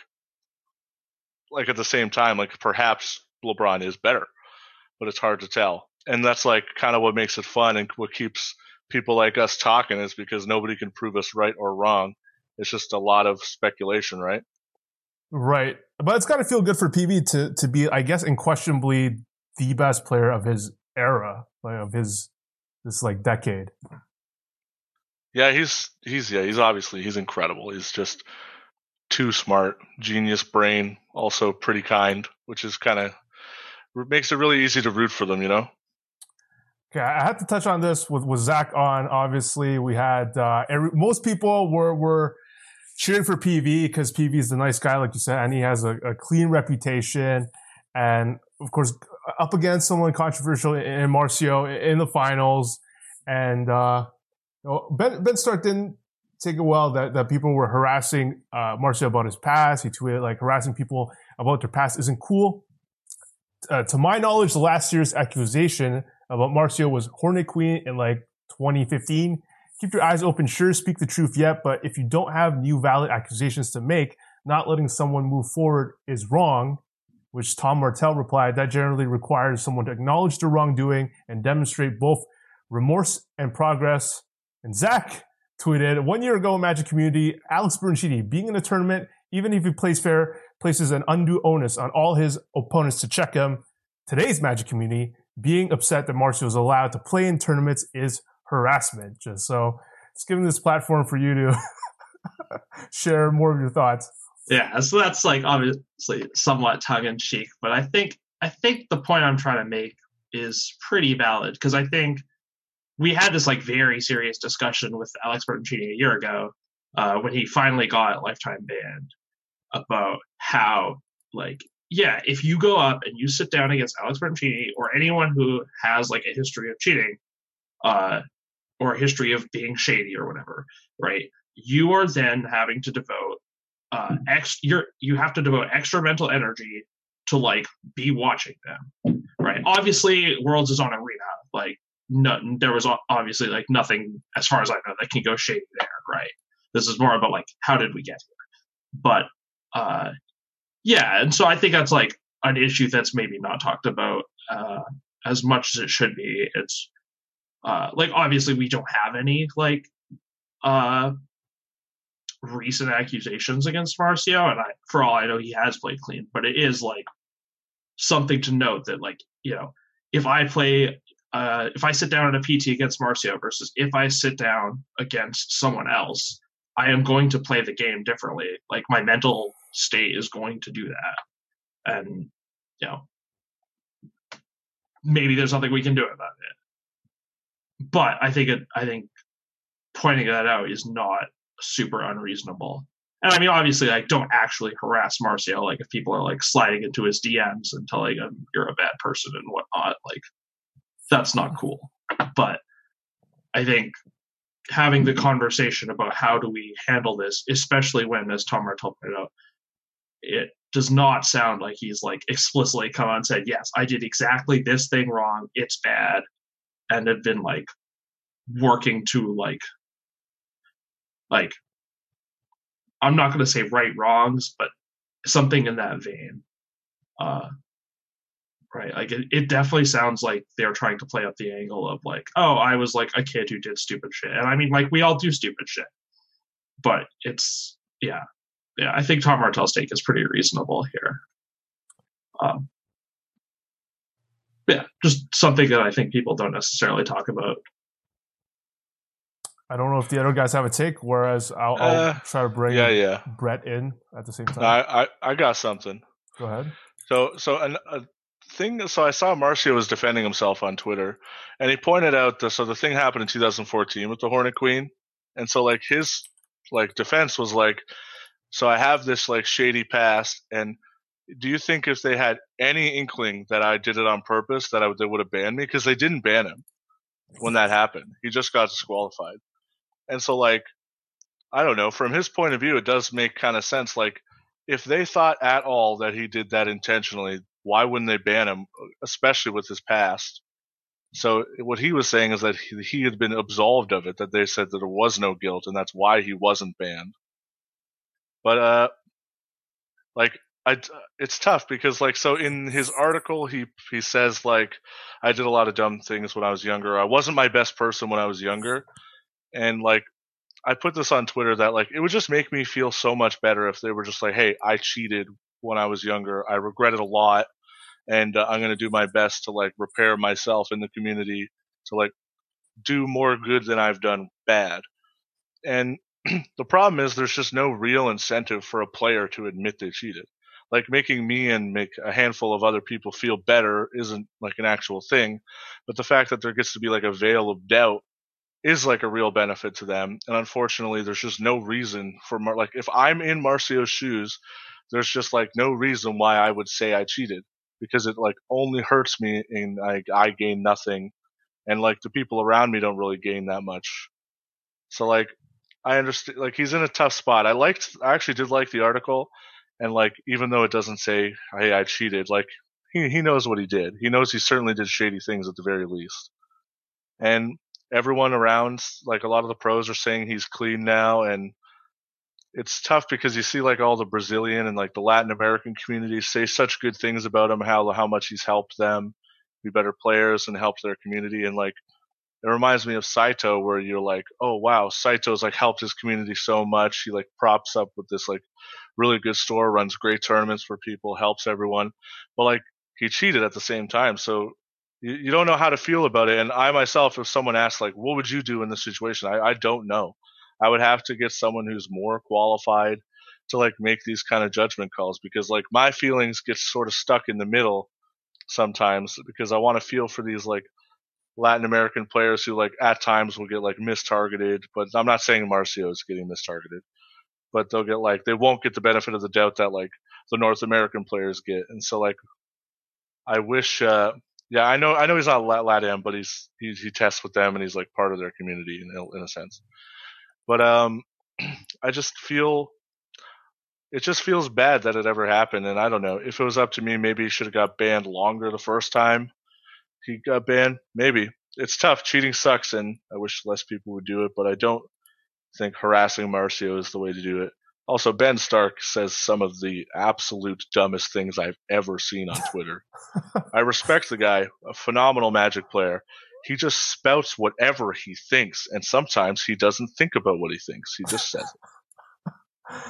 like at the same time, like perhaps LeBron is better, but it's hard to tell. And that's like kind of what makes it fun and what keeps people like us talking is because nobody can prove us right or wrong. It's just a lot of speculation, right? right. But it's got to feel good for PV to to be, I guess, unquestionably the best player of his era, like of his this like decade. Yeah, he's he's yeah, he's obviously he's incredible. He's just too smart, genius brain, also pretty kind, which is kind of makes it really easy to root for them, you know. Okay, I have to touch on this with, with Zach on. Obviously, we had uh, every, most people were were cheering for PV because PV is the nice guy, like you said, and he has a, a clean reputation. And of course, up against someone controversial in, in Marcio in the finals. And uh, you know, Ben Ben Stark didn't take it well that, that people were harassing uh, Marcio about his past. He tweeted like harassing people about their past isn't cool. Uh, to my knowledge, the last year's accusation about Marcio was Hornet Queen in like 2015. Keep your eyes open. Sure, speak the truth yet, but if you don't have new valid accusations to make, not letting someone move forward is wrong. Which Tom Martell replied, that generally requires someone to acknowledge their wrongdoing and demonstrate both remorse and progress. And Zach tweeted, one year ago in Magic Community, Alex Bertoncini, being in a tournament, even if he plays fair, places an undue onus on all his opponents to check him. Today's Magic Community, being upset that Marcio was allowed to play in tournaments is harassment. Just so it's giving this platform for you to share more of your thoughts. Yeah, so that's like obviously somewhat tongue in cheek, but I think I think the point I'm trying to make is pretty valid because I think we had this like very serious discussion with Alex Bertoncini a year ago uh, when he finally got lifetime banned about how like yeah, if you go up and you sit down against Alex Bertoncini or anyone who has like a history of cheating, uh, or a history of being shady or whatever, right? You are then having to devote uh, ex you're you have to devote extra mental energy to like be watching them, right? Obviously, Worlds is on arena, like no, there was obviously like nothing as far as I know that can go shady there, right? This is more about like how did we get here, but uh, yeah, and so I think that's like an issue that's maybe not talked about uh, as much as it should be. It's uh, like obviously we don't have any like uh, recent accusations against Marcio, and I, for all I know, he has played clean. But it is like something to note that like you know if I play uh, if I sit down in a PT against Marcio versus if I sit down against someone else, I am going to play the game differently. Like my mental state is going to do that, and you know, maybe there's nothing we can do about it. But I think it, I think pointing that out is not super unreasonable. And I mean, obviously, like, don't actually harass Marcio. Like, if people are like sliding into his DMs and telling him you're a bad person and whatnot, like, that's not cool. But I think having the conversation about how do we handle this, especially when, as Tom Martell pointed out, it does not sound like he's like explicitly come on and said, "Yes, I did exactly this thing wrong. It's bad," and have been like working to like like I'm not going to say right wrongs, but something in that vein. Uh, right. Like it, it definitely sounds like they're trying to play up the angle of like, oh, I was like a kid who did stupid shit. And I mean, like we all do stupid shit, but it's, yeah. Yeah. I think Tom Martell's take is pretty reasonable here. Um, yeah, just something that I think people don't necessarily talk about I don't know if the other guys have a take. Whereas I'll, I'll uh, try to bring yeah, yeah. Brett in at the same time. I, I, I got something. Go ahead. So so an, a thing. So I saw Marcio was defending himself on Twitter, and he pointed out that so the thing happened in 2014 with the Hornet Queen, and so like his like defense was like, so I have this like shady past, and do you think if they had any inkling that I did it on purpose that I they would have banned me because they didn't ban him when that happened. He just got disqualified. And so like I don't know, from his point of view it does make kind of sense like if they thought at all that he did that intentionally, why wouldn't they ban him especially with his past? So what he was saying is that he, he had been absolved of it, that they said that there was no guilt, and that's why he wasn't banned. But uh, like I, it's tough because like so in his article he he says like I did a lot of dumb things when I was younger. I wasn't my best person when I was younger, and like I put this on Twitter that like it would just make me feel so much better if they were just like, "Hey, I cheated when I was younger. I regret it a lot, and uh, I'm gonna do my best to like repair myself in the community to like do more good than I've done bad." And the problem is there's just no real incentive for a player to admit they cheated. Like making me and make a handful of other people feel better isn't like an actual thing, but the fact that there gets to be like a veil of doubt is like a real benefit to them. And unfortunately, there's just no reason for Mar- like if I'm in Marcio's shoes, there's just like no reason why I would say I cheated because it like only hurts me and I I gain nothing, and like the people around me don't really gain that much. So like I understand like he's in a tough spot. I liked I actually did like the article, and like even though it doesn't say hey I cheated, like he he knows what he did. He knows he certainly did shady things at the very least. And everyone around, like a lot of the pros are saying he's clean now, and it's tough because you see like all the Brazilian and like the Latin American communities say such good things about him, how how much he's helped them be better players and help their community, and like it reminds me of Saito, where you're like, oh wow, Saito's like helped his community so much. He like props up with this like really good store, runs great tournaments for people, helps everyone, but like he cheated at the same time. So you, you don't know how to feel about it. And I myself, if someone asks like, what would you do in this situation? I, I don't know. I would have to get someone who's more qualified to like make these kind of judgment calls because like my feelings get sort of stuck in the middle sometimes because I want to feel for these like Latin American players who like at times will get like mistargeted, but I'm not saying Marcio is getting mistargeted, but they'll get like they won't get the benefit of the doubt that like the North American players get, and so like I wish uh, yeah, I know. I know he's not LATAM, but he's, he's he tests with them and he's like part of their community in in a sense. But um, I just feel it just feels bad that it ever happened. And I don't know if it was up to me, maybe he should have got banned longer the first time he got banned. Maybe it's tough. Cheating sucks, and I wish less people would do it. But I don't think harassing Marcio is the way to do it. Also, Ben Stark says some of the absolute dumbest things I've ever seen on Twitter. I respect the guy, a phenomenal magic player. He just spouts whatever he thinks, and sometimes he doesn't think about what he thinks. He just says it.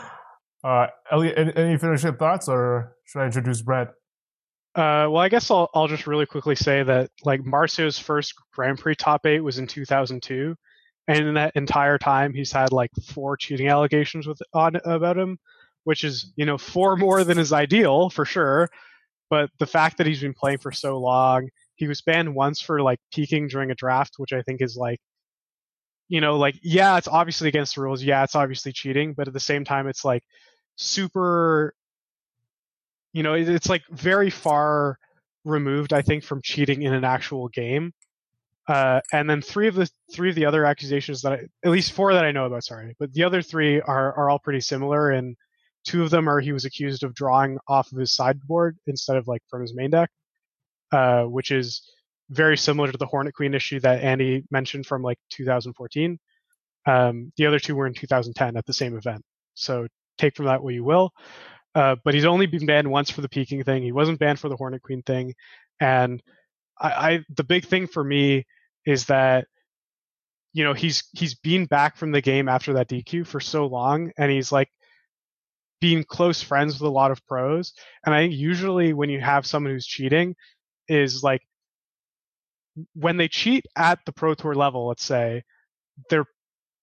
Uh, Elliot, any, any finishing thoughts, or should I introduce Brett? Uh, well, I guess I'll I'll just really quickly say that like Marcio's first Grand Prix top eight was in 2002, and in that entire time he's had like four cheating allegations with on about him, which is you know four more than is ideal for sure. But the fact that he's been playing for so long, he was banned once for like peeking during a draft, which I think is like, you know, like yeah, it's obviously against the rules. Yeah, it's obviously cheating, but at the same time, it's like super you know, it's like very far removed, I think, from cheating in an actual game. Uh, and then three of the three of the other accusations that I, at least four that I know about, sorry, but the other three are are all pretty similar. And two of them are he was accused of drawing off of his sideboard instead of like from his main deck, uh, which is very similar to the Hornet Queen issue that Andy mentioned from like 2014. Um, the other two were in 2010 at the same event. So take from that what you will. Uh, but he's only been banned once for the peeking thing. He wasn't banned for the Hornet Queen thing, and I, I the big thing for me is that you know he's he's been back from the game after that DQ for so long, and he's like being close friends with a lot of pros. And I think usually when you have someone who's cheating, is like when they cheat at the pro tour level, let's say, they're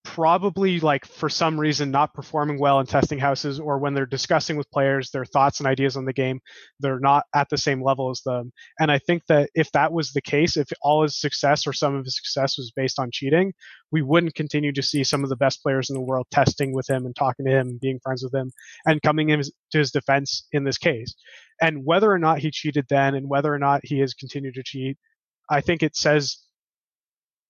probably like for some reason not performing well in testing houses or when they're discussing with players their thoughts and ideas on the game they're not at the same level as them. And i think that if that was the case if all his success or some of his success was based on cheating we wouldn't continue to see some of the best players in the world testing with him and talking to him and being friends with him and coming in to his defense in this case. And whether or not he cheated then and whether or not he has continued to cheat i think it says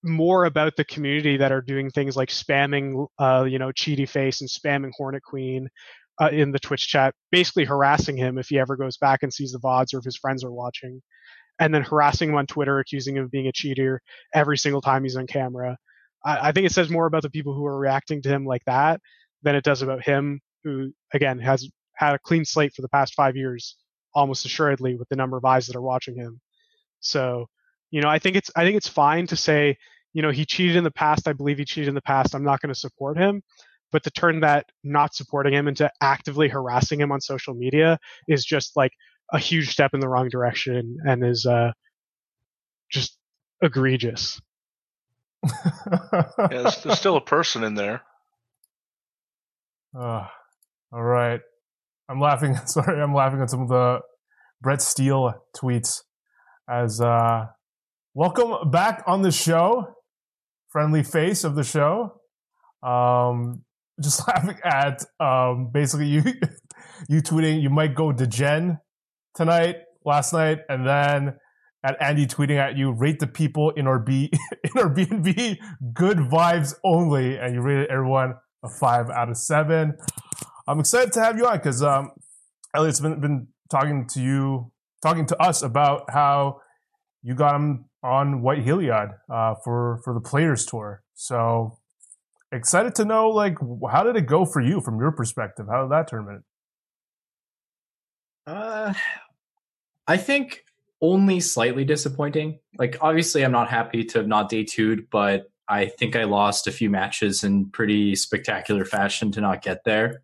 more about the community that are doing things like spamming, uh, you know, Cheaty Face and spamming Hornet Queen uh, in the Twitch chat, basically harassing him if he ever goes back and sees the VODs or if his friends are watching, and then harassing him on Twitter, accusing him of being a cheater every single time he's on camera. I, I think it says more about the people who are reacting to him like that than it does about him, who, again, has had a clean slate for the past five years, almost assuredly, with the number of eyes that are watching him. So, you know, I think it's I think it's fine to say you know, he cheated in the past. I believe he cheated in the past. I'm not going to support him. But to turn that not supporting him into actively harassing him on social media is just like a huge step in the wrong direction and is uh, just egregious. yeah, there's, there's, still a person in there. Uh, all right. I'm laughing. Sorry, I'm laughing at some of the Brett Steele tweets as uh, welcome back on the show friendly face of the show. Um, just laughing at um, basically you you tweeting you might go to Jen tonight, last night, and then at Andy tweeting at you, rate the people in our B in our B and B good vibes only, and you rated everyone a five out of seven. I'm excited to have you on because um, Elliot's been been talking to you, talking to us about how you got him on White Heliod uh, for for the Players Tour. So excited to know, like, how did it go for you from your perspective? How did that tournament? Uh, I think only slightly disappointing. Like, obviously, I'm not happy to have not day two, but I think I lost a few matches in pretty spectacular fashion to not get there.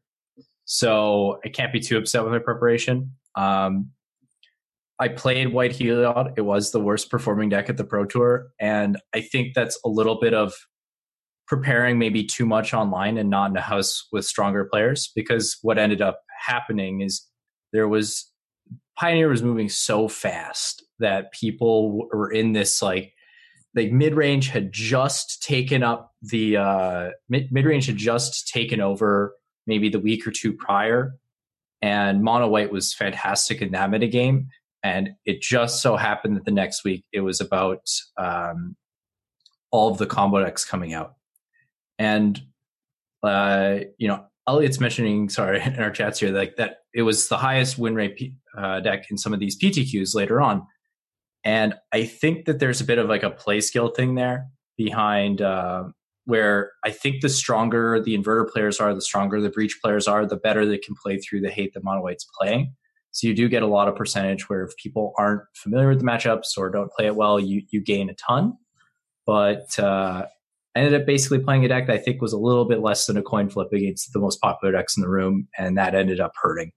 So I can't be too upset with my preparation. Um, I played White Heliod. It was the worst performing deck at the Pro Tour. And I think that's a little bit of preparing maybe too much online and not in a house with stronger players because what ended up happening is there was Pioneer was moving so fast that people were in this like like mid range had just taken up the uh mid range had just taken over maybe the week or two prior and mono white was fantastic in that meta game and it just so happened that the next week it was about um, all of the combo decks coming out. And, uh, you know, Elliot's mentioning, sorry, in our chats here, like that it was the highest win rate P- uh, deck in some of these PTQs later on. And I think that there's a bit of like a play skill thing there behind uh, where I think the stronger the inverter players are, the stronger the breach players are, the better they can play through the hate that Mono White's playing. So you do get a lot of percentage where if people aren't familiar with the matchups or don't play it well, you you gain a ton. But uh, I ended up basically playing a deck that I think was a little bit less than a coin flip against the most popular decks in the room, and that ended up hurting.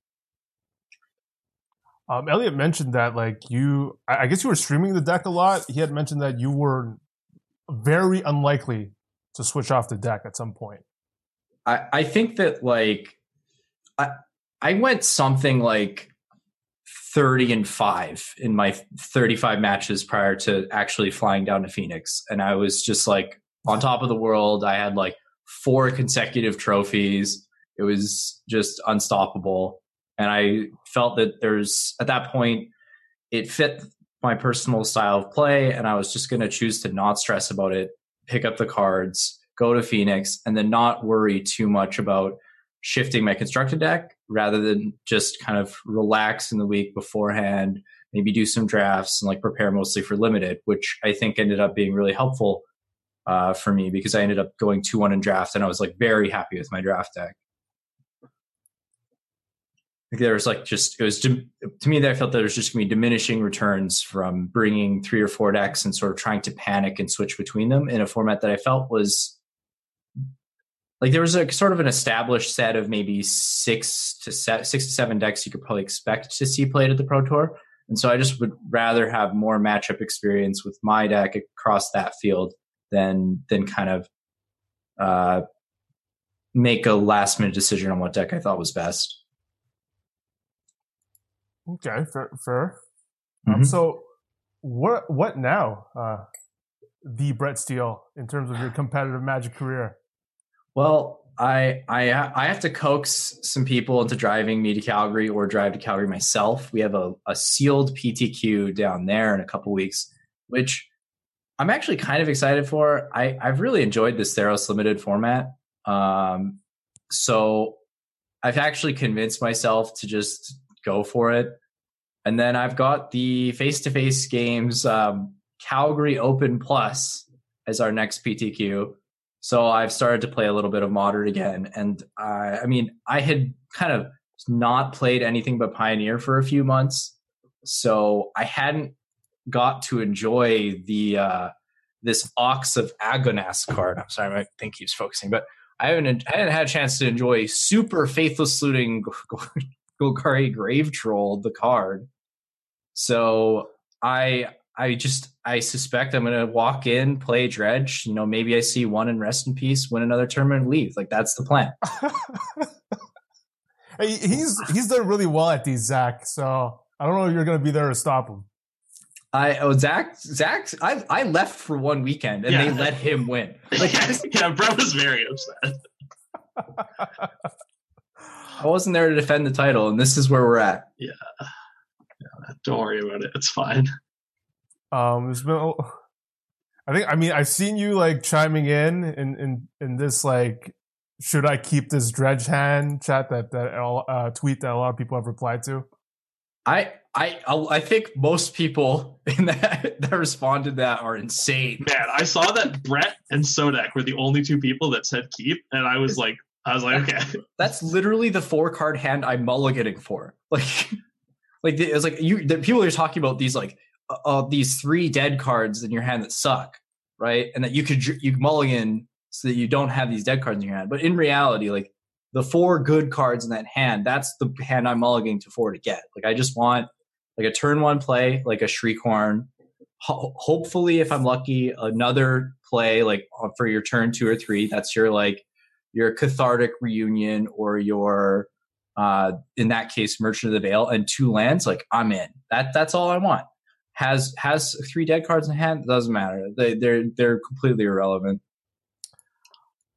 Um, Elliot mentioned that like you, I guess you were streaming the deck a lot. He had mentioned that you were very unlikely to switch off the deck at some point. I, I think that like I I went something like 30 and 5 in my 35 matches prior to actually flying down to Phoenix and I was just like on top of the world. I had like four consecutive trophies. It was just unstoppable and I felt that there's at that point it fit my personal style of play and I was just going to choose to not stress about it, pick up the cards go to Phoenix, and then not worry too much about shifting my constructed deck rather than just kind of relax in the week beforehand, maybe do some drafts and like prepare mostly for limited, which I think ended up being really helpful uh, for me because I ended up going 2 1 in draft and I was like very happy with my draft deck. There was like just it was to, me that I felt that there was just to be diminishing returns from bringing three or four decks and sort of trying to panic and switch between them in a format that I felt was like there was a sort of an established set of maybe six to se- six to seven decks you could probably expect to see played at the Pro Tour. And so I just would rather have more matchup experience with my deck across that field than than kind of uh, make a last minute decision on what deck I thought was best. Okay, fair. fair. Um, mm-hmm. Um, so what what now? Uh, the Brett Steele in terms of your competitive Magic career. Well, I I I have to coax some people into driving me to Calgary or drive to Calgary myself. We have a, a sealed PTQ down there in a couple weeks, which I'm actually kind of excited for. I I've really enjoyed this Theros limited format. Um, so I've actually convinced myself to just go for it. And then I've got the face to face games um, Calgary Open Plus as our next PTQ so I've started to play a little bit of modern again. And I mean, I had kind of not played anything but Pioneer for a few months. So I hadn't got to enjoy the uh, this Ox of Agonas card. I'm sorry, I think he's focusing, but I haven't I hadn't had a chance to enjoy super faithless looting Golgari Grave Troll, the card. So I I just I suspect I'm gonna walk in, play dredge. You know, maybe I see one and rest in peace, win another tournament, and leave. Like that's the plan. hey, he's he's done really well at these, Zach. So I don't know if you're gonna be there to stop him. I oh Zach Zach I I left for one weekend and yeah. they let him win. Like yeah, Brett was very upset. I wasn't there to defend the title, and this is where we're at. Yeah. yeah don't worry about it. It's fine. Um, there's been, I think, I mean, I've seen you like chiming in in in, in this like, should I keep this dredge hand chat that that uh, tweet that a lot of people have replied to. I I I think most people in that that responded that are insane. Man, I saw that Brett and Sodak were the only two people that said keep, and I was like, I was like, okay, that's literally the four card hand I'm mulliganing for. Like, like it's like you the people are talking about these like uh, these three dead cards in your hand that suck, right? And that you could you mulligan so that you don't have these dead cards in your hand. But in reality, like the four good cards in that hand, that's the hand I'm mulliganing to four to get. Like I just want like a turn one play, like a Shriekhorn. Ho- hopefully, if I'm lucky, another play like for your turn two or three. That's your like your cathartic reunion or your uh in that case merchant of the veil and two lands like i'm in that that's all i want has has three dead cards in hand. Doesn't matter. They they're they're completely irrelevant.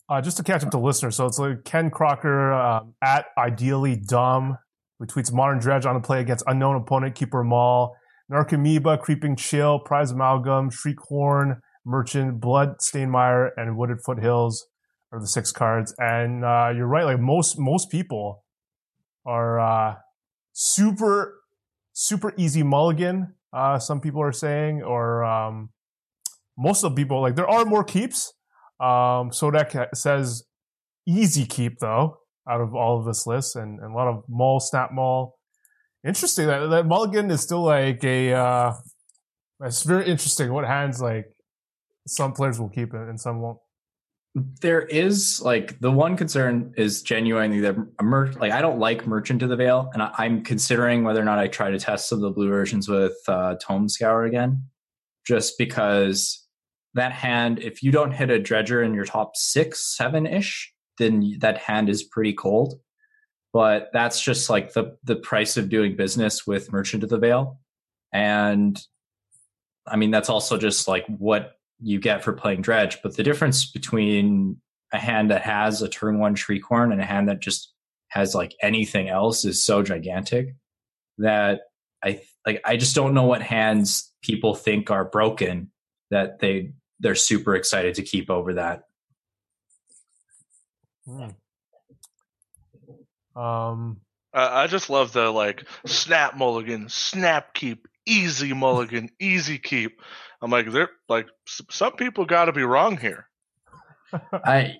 Uh, just to catch up to listeners, so it's like Ken Crocker um, at ideally dumb, who tweets modern dredge on a play against unknown opponent, keeper Maul, Narcomoeba, Creeping Chill, Prize Amalgam, Shriekhorn, Merchant, Bloodstained Mire, and Wooded Foothills are the six cards. And uh, you're right, like most most people are uh, super super easy mulligan uh, some people are saying, or um, most of the people like there are more keeps. Um, Sodak says easy keep though out of all of this list, and, and a lot of mall snap mall. Interesting that that mulligan is still like a. Uh, it's very interesting what hands like some players will keep it and some won't. There is like the one concern is genuinely that mer- like I don't like Merchant of the Veil, and I, am considering whether or not I try to test some of the blue versions with uh, Tome Scour again, just because that hand, if you don't hit a Dredger in your top six, seven ish, then that hand is pretty cold. But that's just like the the price of doing business with Merchant of the Veil, and I mean that's also just like what you get for playing dredge. But the difference between a hand that has a turn one Shriekhorn and a hand that just has like anything else is so gigantic that I like I just don't know what hands people think are broken that they they're super excited to keep over that. Hmm. Um, uh, I just love the like snap mulligan, snap keep, easy mulligan, easy keep. I'm like, they're like, some people got to be wrong here. I,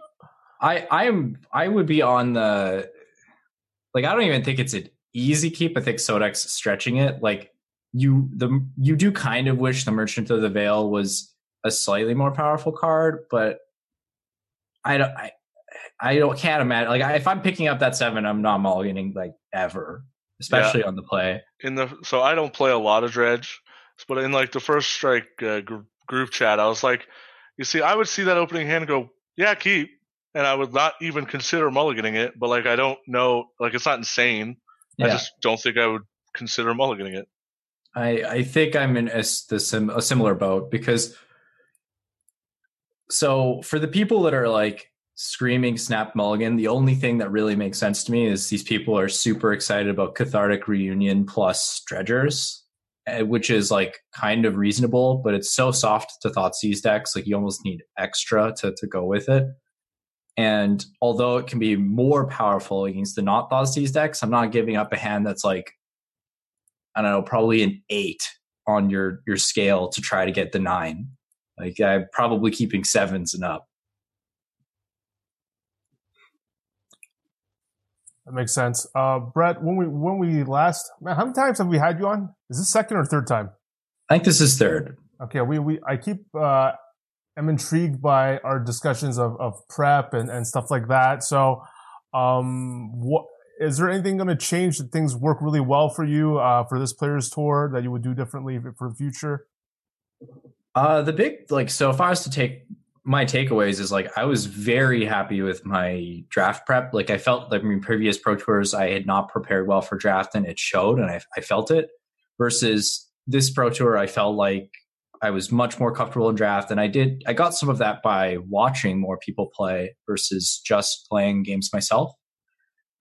I, I'm, I would be on the, like, I don't even think it's an easy keep. I think Sodak's stretching it. Like, you, the, you do kind of wish the Merchant of the Veil was a slightly more powerful card, but I don't, I, I don't can't imagine. Like, if I'm picking up that seven, I'm not mulliganing like ever, especially yeah. on the play. In the so I don't play a lot of dredge, but in like the first strike uh, gr- group chat, I was like, you see, I would see that opening hand and go, yeah, keep, and I would not even consider mulliganing it. But like, I don't know, like it's not insane. Yeah. I just don't think I would consider mulliganing it. I I think I'm in a, the sim, a similar boat because so for the people that are like screaming snap mulligan the only thing that really makes sense to me is these people are super excited about cathartic reunion plus dredgers Eh, which is like kind of reasonable, but it's so soft to Thoughtseize decks. Like you almost need extra to, to go with it. And although it can be more powerful against the not Thoughtseize decks, I'm not giving up a hand that's like, I don't know, probably an eight on your your scale to try to get the nine. Like I'm probably keeping sevens and up. That makes sense. Uh, Brett, when we when we last, man, how many times have we had you on? Is this second or third time? I think this is third. Okay, we we I keep uh, I'm intrigued by our discussions of of prep and and stuff like that. So, um, what is there anything going to change that things work really well for you uh, for this players tour that you would do differently for the future? Uh, the big like so if I was to take my takeaways is like I was very happy with my draft prep. Like I felt like in previous pro tours I had not prepared well for draft and it showed and I, I felt it. Versus this pro tour, I felt like I was much more comfortable in draft and I did I got some of that by watching more people play versus just playing games myself.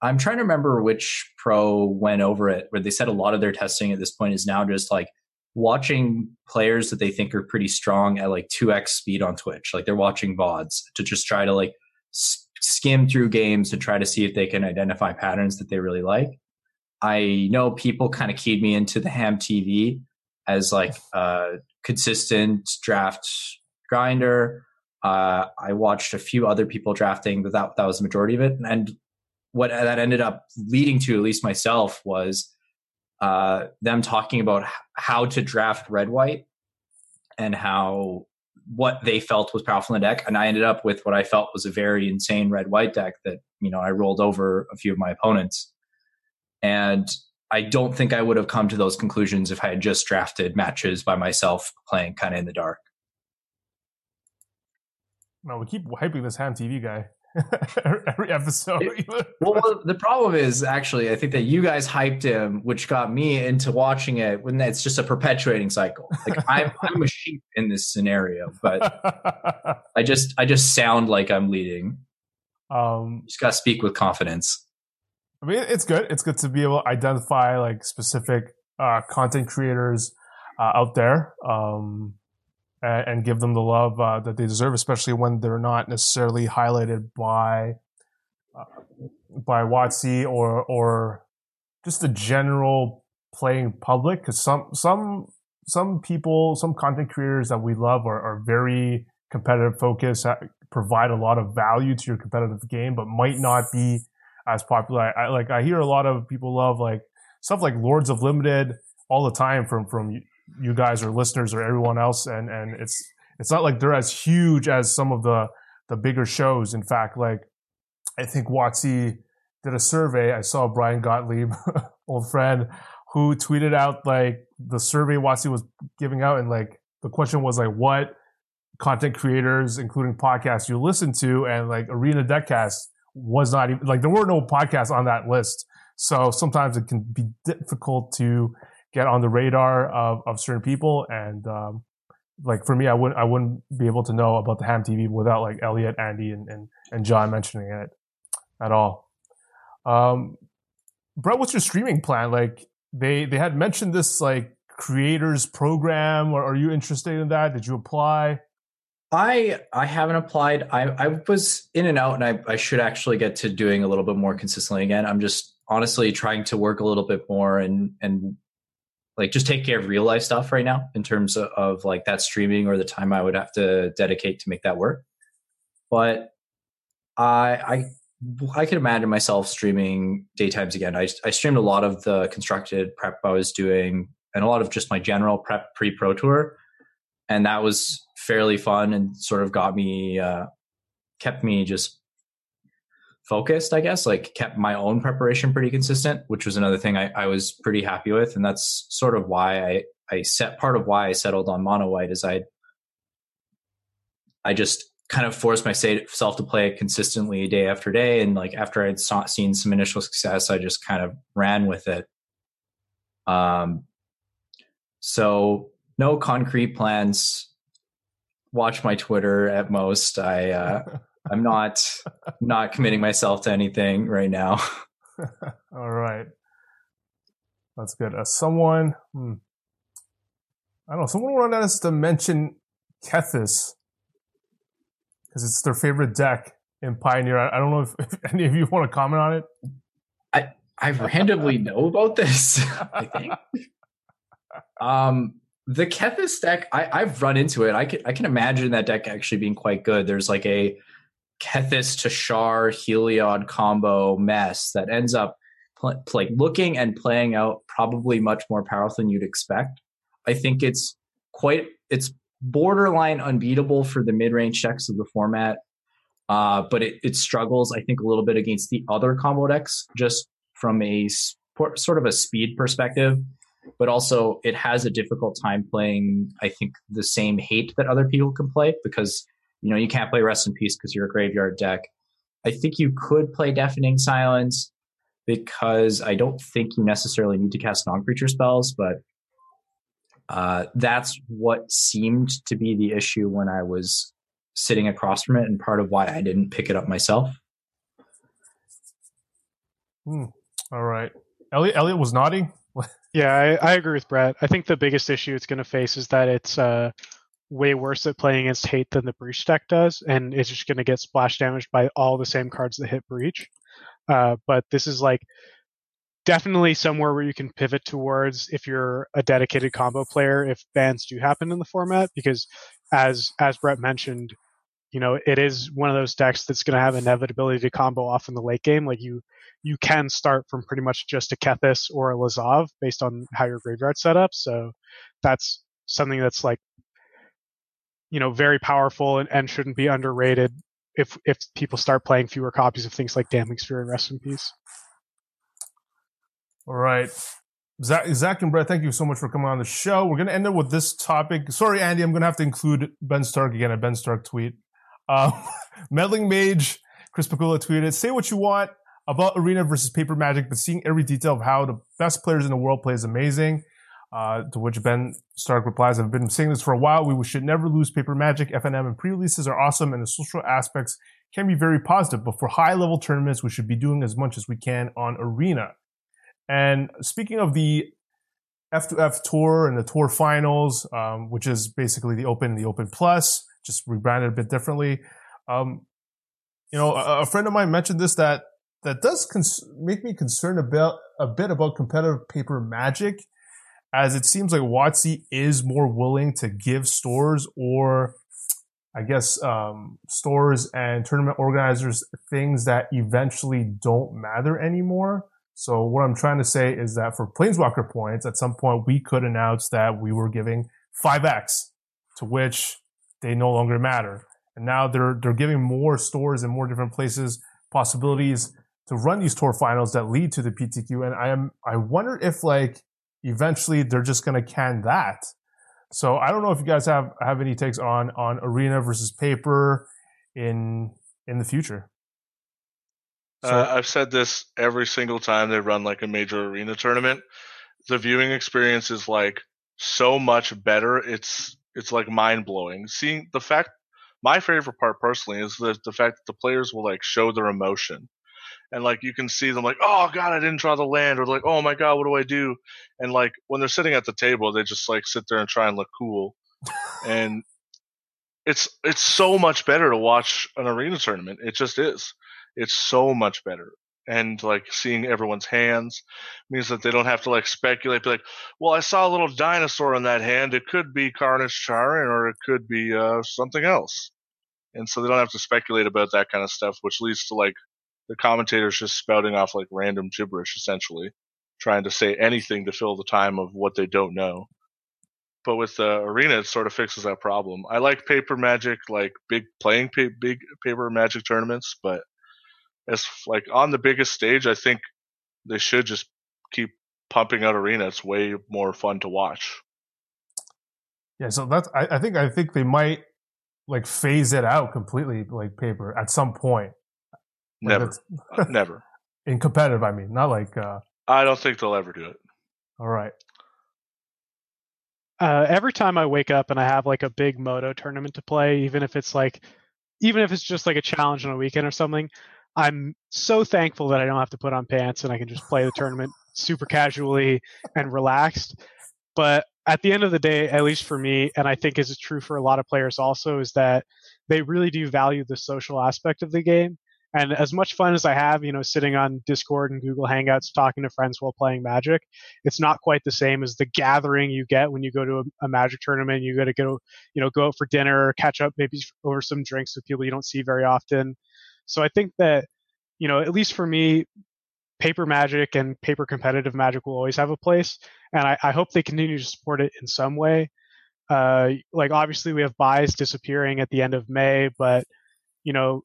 I'm trying to remember which pro went over it where they said a lot of their testing at this point is now just like watching players that they think are pretty strong at like 2x speed on Twitch. Like they're watching VODs to just try to like skim through games to try to see if they can identify patterns that they really like. I know people kind of keyed me into the ham TV as like a consistent draft grinder. Uh, I watched a few other people drafting, but that, that was the majority of it. And what that ended up leading to, at least myself, was uh, them talking about how to draft red white and how what they felt was powerful in the deck. And I ended up with what I felt was a very insane red white deck that, you know, I rolled over a few of my opponents. And I don't think I would have come to those conclusions if I had just drafted matches by myself playing kind of in the dark. No, we keep hyping this ham TV guy. every episode. well, the problem is actually, I think that you guys hyped him, which got me into watching it. When it's just a perpetuating cycle. Like I'm, I'm a sheep in this scenario, but I just, I just sound like I'm leading. Um, just gotta speak with confidence. I mean, it's good. It's good to be able to identify like specific uh, content creators uh, out there. Um, and, give them the love uh, that they deserve, especially when they're not necessarily highlighted by uh, by WotC or or just the general playing public. Because some some some people, some content creators that we love are, are very competitive focused, provide a lot of value to your competitive game, but might not be as popular. I, like I hear a lot of people love like stuff like Lords of Limited all the time from from you guys or listeners or everyone else, and and it's it's not like they're as huge as some of the the bigger shows. In fact, like I think WotC did a survey. I saw Bryan Gottlieb, old friend, who tweeted out like the survey WotC was giving out, and like the question was like, what content creators, including podcasts, you listen to, and like Arena Deckcast was not even like there were no podcasts on that list. So sometimes it can be difficult to get on the radar of, of certain people. And um, like for me, I wouldn't I wouldn't be able to know about the Ham TV without like Elliot, Andy, and and, and Jon mentioning it at all. Um, Brett, what's your streaming plan? Like they they had mentioned this like creators program, or are you interested in that? Did you apply? I I haven't applied. I I was in and out, and I I should actually get to doing a little bit more consistently again. I'm just honestly trying to work a little bit more and and like just take care of real life stuff right now in terms of, of like that streaming or the time I would have to dedicate to make that work. But I I I could imagine myself streaming daytimes again. I I streamed a lot of the constructed prep I was doing and a lot of just my general prep pre pro tour, and that was fairly fun and sort of got me uh, kept me just focused i guess like kept my own preparation pretty consistent which was another thing I, I, was pretty happy with. And that's sort of why i i set part of why i settled on mono white is i i just kind of forced myself to play it consistently day after day. And like after i'd saw, seen some initial success i just kind of ran with it. Um so no concrete plans. Watch my twitter at most. I uh I'm not not committing myself to anything right now. All right, that's good. Uh, someone, hmm, I don't know. Someone wanted us to mention Kethis because it's their favorite deck in Pioneer. I, I don't know if, if, any of you want to comment on it. I I randomly know about this. I think. Um, the Kethis deck, I, I've run into it. I can I can imagine that deck actually being quite good. There's like a Kethis to Char Heliod combo mess that ends up pl- like looking and playing out probably much more powerful than you'd expect. I think it's quite it's borderline unbeatable for the mid range decks of the format, uh, but it, it struggles I think a little bit against the other combo decks just from a sp- sort of a speed perspective. But also, it has a difficult time playing. I think the same hate that other people can play because you know, you can't play Rest in Peace because you're a graveyard deck. I think you could play Deafening Silence because I don't think you necessarily need to cast non creature spells, but uh, that's what seemed to be the issue when I was sitting across from it, and part of why I didn't pick it up myself. Hmm. All right. Elliot, Elliot was nodding. yeah, I, I, agree with Brett. I think the biggest issue it's going to face is that it's uh, way worse at playing against hate than the breach deck does, and it's just going to get splash damaged by all the same cards that hit breach. Uh, but this is like definitely somewhere where you can pivot towards if you're a dedicated combo player if bans do happen in the format because as as Brett mentioned you know it is one of those decks that's going to have inevitability to combo off in the late game like you you can start from pretty much just a Kethis or a Lazav based on how your graveyard set up so that's something that's like you know very powerful and, and shouldn't be underrated if if people start playing fewer copies of things like Damping Sphere and Rest in Peace. All right. Zach, Zach and Brett, thank you so much for coming on the show. We're going to end up with this topic. Sorry, Andy, I'm going to have to include Ben Stark again, a Ben Stark tweet. Uh, Meddling Mage, Chris Pikula tweeted, say what you want about Arena versus Paper Magic, but seeing every detail of how the best players in the world play is amazing. Uh, to which Ben Stark replies, I've been saying this for a while. We should never lose paper magic. FNM and pre-releases are awesome and the social aspects can be very positive, but for high level tournaments, we should be doing as much as we can on arena. And speaking of the F2F tour and the tour finals, um, which is basically the open and the open plus, just rebranded a bit differently. Um, you know, a, a, friend of mine mentioned this that that does cons- make me concerned about a bit about competitive paper magic as it seems like WotC is more willing to give stores or I guess um, stores and tournament organizers things that eventually don't matter anymore. So what I'm trying to say is that for Planeswalker points, at some point we could announce that we were giving 5x, to which they no longer matter. and now they're they're giving more stores and more different places possibilities to run these tour finals that lead to the PTQ. And I am I wonder if like eventually they're just going to can that. So I don't know if you guys have have any takes on on arena versus paper in in the future. So, uh, I've said this every single time they run like a major arena tournament. The viewing experience is like so much better. It's it's like mind blowing. Seeing the fact, my favorite part personally is the the fact that the players will like show their emotion, and like you can see them like, oh god, I didn't draw the land, or like, oh my god, what do I do? And like when they're sitting at the table, they just like sit there and try and look cool, and it's it's so much better to watch an arena tournament. It just is. It's so much better. And like seeing everyone's hands means that they don't have to like speculate, be like, well, I saw a little dinosaur in that hand. It could be Carnage Tyrant or it could be uh, something else. And so they don't have to speculate about that kind of stuff, which leads to like the commentators just spouting off like random gibberish essentially, trying to say anything to fill the time of what they don't know. But with the arena it sort of fixes that problem. I like paper magic like big playing pa- big paper magic tournaments but as like on the biggest stage i think they should just keep pumping out arena. It's way more fun to watch. Yeah so that's I, I think i think they might like phase it out completely like paper at some point never uh, never in competitive i mean not like uh i don't think they'll ever do it all right uh, every time I wake up and I have like a big moto tournament to play, even if it's like, even if it's just like a challenge on a weekend or something, I'm so thankful that I don't have to put on pants and I can just play the tournament super casually and relaxed. But at the end of the day, at least for me, and I think is true for a lot of players also, is that they really do value the social aspect of the game. And as much fun as I have, you know, sitting on Discord and Google Hangouts talking to friends while playing Magic, it's not quite the same as the gathering you get when you go to a, a Magic tournament. You got to go, you know, go out for dinner, or catch up maybe over some drinks with people you don't see very often. So I think that, you know, at least for me, paper magic and paper competitive magic will always have a place. And I, I hope they continue to support it in some way. Uh, like obviously we have buys disappearing at the end of May, but you know,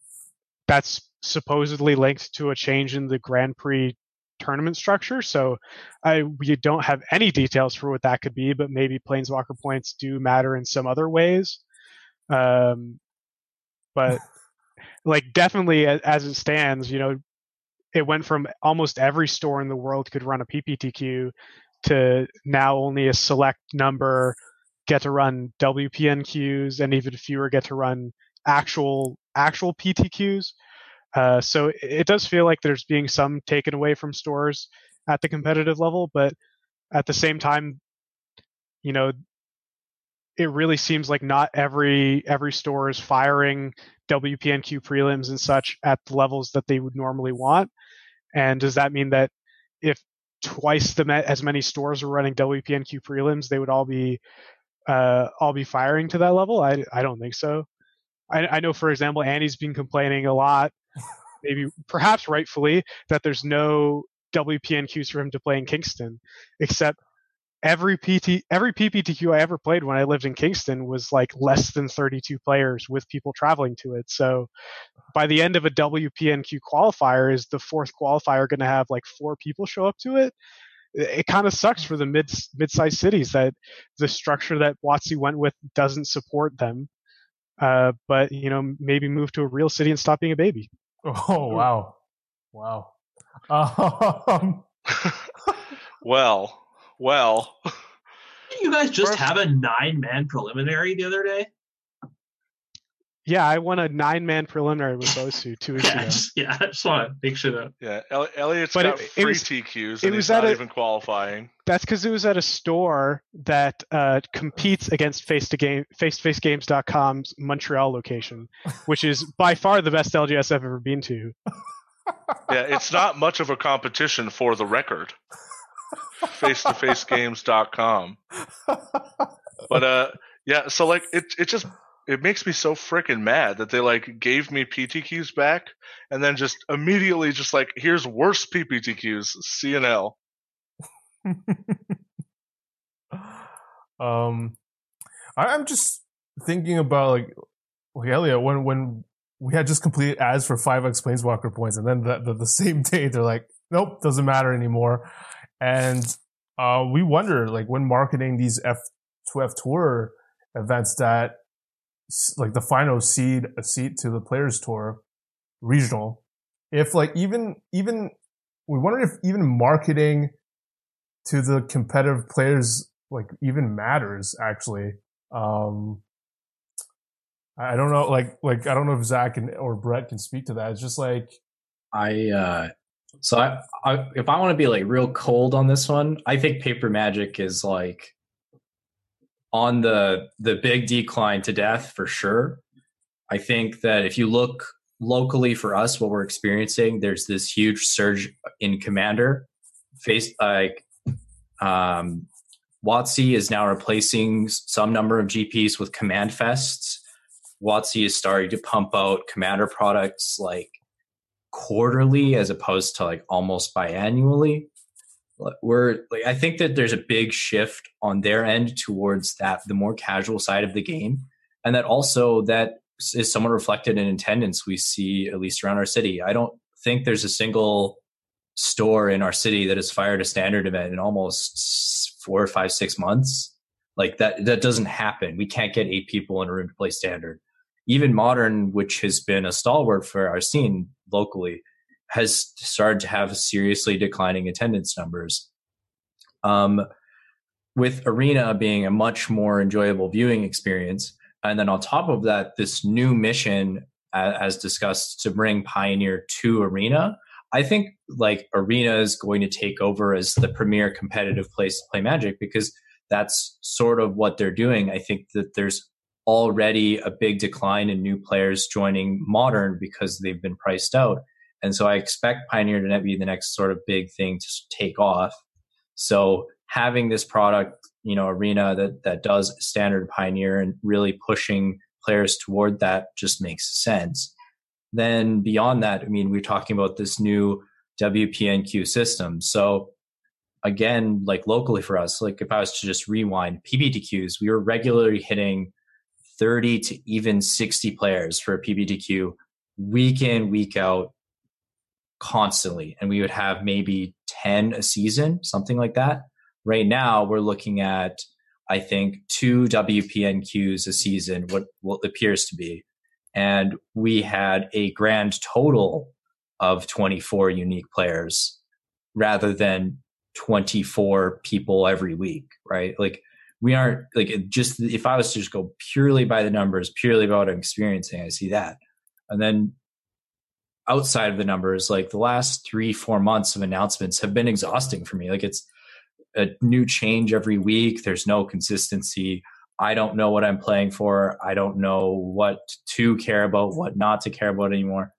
that's supposedly linked to a change in the Grand Prix tournament structure. So I we don't have any details for what that could be, but maybe Planeswalker points do matter in some other ways. Um, but like definitely as it stands, you know, it went from almost every store in the world could run a PPTQ to now only a select number get to run WPNQs and even fewer get to run actual actual PTQs. Uh, so it does feel like there's being some taken away from stores at the competitive level, but at the same time, you know, it really seems like not every every store is firing WPNQ prelims and such at the levels that they would normally want. And does that mean that if twice the as many stores were running WPNQ prelims, they would all be uh, all be firing to that level? I I don't think so. I, I know, for example, Andy's been complaining a lot maybe perhaps rightfully that there's no WPNQs for him to play in Kingston, except every PT every PPTQ I ever played when I lived in Kingston was like less than 32 players with people traveling to it. So by the end of a WPNQ qualifier, is the fourth qualifier going to have like four people show up to it? It, kind of sucks for the mid mid-sized cities that the structure that WotC went with doesn't support them. Uh, but you know, maybe move to a real city and stop being a baby. Oh wow, wow. Um. well, well. Didn't you guys just have a nine-man preliminary the other day? Yeah, I won a nine-man preliminary with Bosu two weeks yeah, ago. Just, yeah, I just want to make sure that. Yeah, Elliott's but got it, free it was, TQs, and it was he's not a, even qualifying. That's because it was at a store that uh, competes against face to game face to face games.com's Montreal location, which is by far the best LGS I've ever been to. yeah, it's not much of a competition for the record. face to face games.com. But uh yeah, so like it it just it makes me so freaking mad that they like gave me PTQs back and then just immediately just like here's worse PPTQs CNL. um, I'm just thinking about like like Elliot, when when we had just completed ads for five X Planeswalker points, and then the, the, the same day they're like, nope, doesn't matter anymore. And uh, we wonder, like, when marketing these F2F Tour events that, like, the final seed a seat to the Players Tour regional, if like even even we wonder if even marketing to the competitive players like even matters actually. Um, I don't know, like like I don't know if Zach and, or Brett can speak to that. It's just like I uh so I, I if I want to be like real cold on this one, I think Paper Magic is like on the the big decline to death for sure. I think that if you look locally for us, what we're experiencing, there's this huge surge in Commander. Face like um, WotC is now replacing some number of GPs with Command Fests. WotC is starting to pump out Commander products like quarterly as opposed to like almost biannually. We're like I think that there's a big shift on their end towards that the more casual side of the game, and that also that is somewhat reflected in attendance we see at least around our city. I don't think there's a single store in our city that has fired a standard event in almost four or five six months. Like that that doesn't happen. We can't get eight people in a room to play standard. Even modern, which has been a stalwart for our scene, locally has started to have seriously declining attendance numbers. Um, with Arena being a much more enjoyable viewing experience, and then on top of that, this new mission, as discussed, to bring Pioneer to Arena. I think like Arena is going to take over as the premier competitive place to play Magic because that's sort of what they're doing. I think that there's already a big decline in new players joining modern because they've been priced out. And so I expect Pioneer to be the next sort of big thing to take off. So having this product, you know, arena that that does standard Pioneer and really pushing players toward that just makes sense. Then beyond that, I mean, we're talking about this new WPNQ system. So again, like locally for us, like if I was to just rewind PPTQs, we were regularly hitting 30 to even 60 players for a PPTQ week in, week out, constantly. And we would have maybe 10 a season, something like that. Right now, we're looking at, I think, two WPNQs a season, what, what appears to be. And we had a grand total of 24 unique players rather than 24 people every week, right? Like we aren't like just if I was to just go purely by the numbers, purely by what I'm experiencing, I see that. And then outside of the numbers, like the last three, four months of announcements have been exhausting for me. Like it's a new change every week. There's no consistency. I don't know what I'm playing for. I don't know what to care about, what not to care about anymore.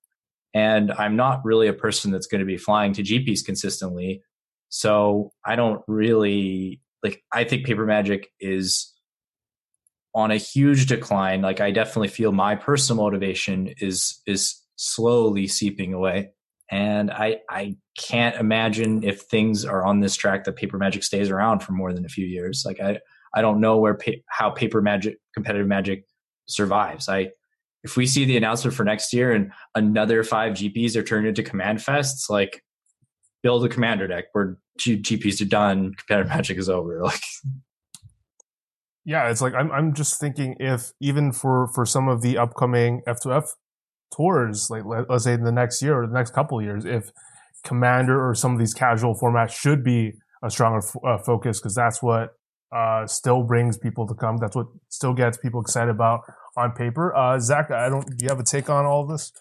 And I'm not really a person that's going to be flying to GPs consistently. So I don't really like I think paper magic is on a huge decline. Like I definitely feel my personal motivation is is slowly seeping away. And I I can't imagine if things are on this track that paper magic stays around for more than a few years. Like I I don't know where pa- how paper magic competitive magic survives. I if we see the announcement for next year and another five GPs are turned into command fests, like build a commander deck where G- GPs are done, competitive magic is over. Like, yeah, it's like I'm I'm just thinking if even for for some of the upcoming F2F tours, like let, us say in the next year or the next couple years, if commander or some of these casual formats should be a stronger f- uh, focus because that's what uh, still brings people to come. That's what still gets people excited about on paper. Uh, Zach, I don't. Do you have a take on all this?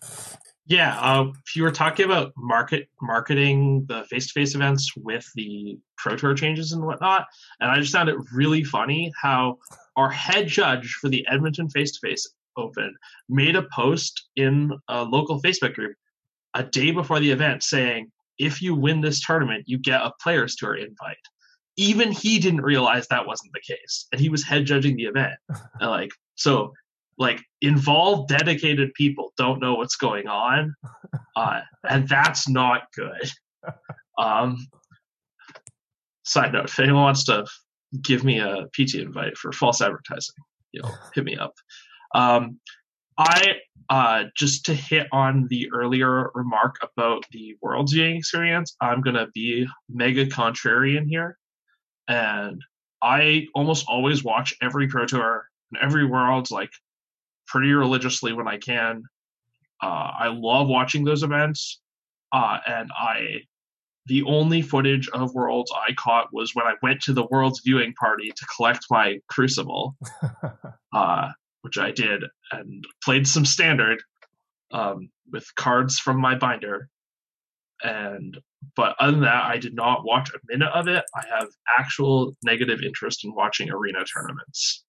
Yeah, uh, if you were talking about market marketing the face-to-face events with the Pro Tour changes and whatnot, and I just found it really funny how our head judge for the Edmonton face-to-face Open made a post in a local Facebook group a day before the event saying, "If you win this tournament, you get a Players Tour invite." Even he didn't realize that wasn't the case, and he was head judging the event. and like so, like involved dedicated people don't know what's going on uh, and that's not good um, side note if anyone wants to give me a pt invite for false advertising you know hit me up um, I uh, just to hit on the earlier remark about the world's viewing experience, I'm gonna be mega contrarian here, and I almost always watch every pro tour and every world's like pretty religiously when I can. Uh, I love watching those events, uh, and I the only footage of Worlds I caught was when I went to the Worlds viewing party to collect my Crucible, uh, which I did, and played some Standard um, with cards from my binder. And but other than that, I did not watch a minute of it. I have actual negative interest in watching arena tournaments.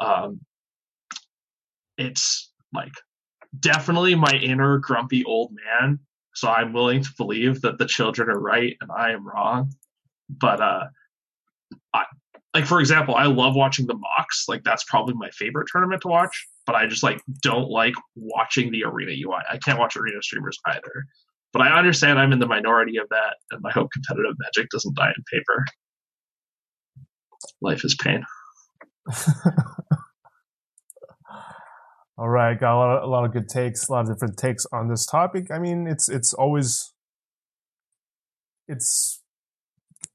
Um, it's like definitely my inner grumpy old man so I'm willing to believe that the children are right and I am wrong. But uh, I, like for example, I love watching the Mox. Like that's probably my favorite tournament to watch. But I just like don't like watching the arena UI. I can't watch arena streamers either. But I understand I'm in the minority of that, and I hope competitive magic doesn't die in paper. Life is pain. All right, got a lot, of, a lot of good takes, a lot of different takes on this topic. I mean, it's it's always it's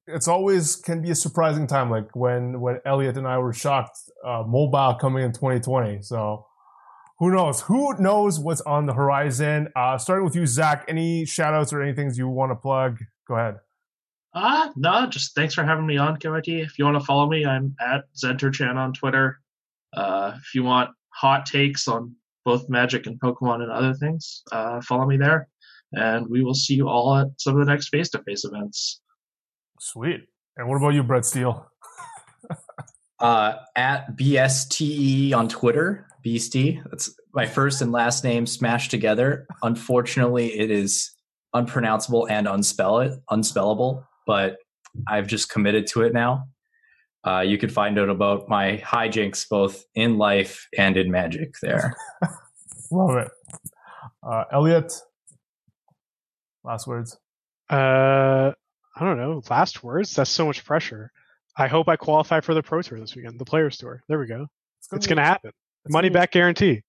it's always can be a surprising time, like when when Elliot and I were shocked uh, mobile coming in 2020. So who knows? Who knows what's on the horizon? Uh, starting with you, Zach. Any shout outs or anything you want to plug? Go ahead. Uh, no, just thanks for having me on, KYT. If you want to follow me, I'm at Zenterchan on Twitter. Uh, if you want hot takes on both Magic and Pokemon and other things, uh, follow me there. And we will see you all at some of the next face to face events. Sweet. And what about you, Brett Steele? uh, at BSTE on Twitter, Beastie. That's my first and last name smashed together. Unfortunately, it is unpronounceable and unspell it, unspellable, but I've just committed to it now. Uh, you could find out about my hijinks both in life and in magic there. Love it. Uh, Elliot, last words. Uh, I don't know. Last words? That's so much pressure. I hope I qualify for the Pro Tour this weekend, the Players Tour. There we go. It's gonna, it's gonna happen. Money gonna back be, guarantee.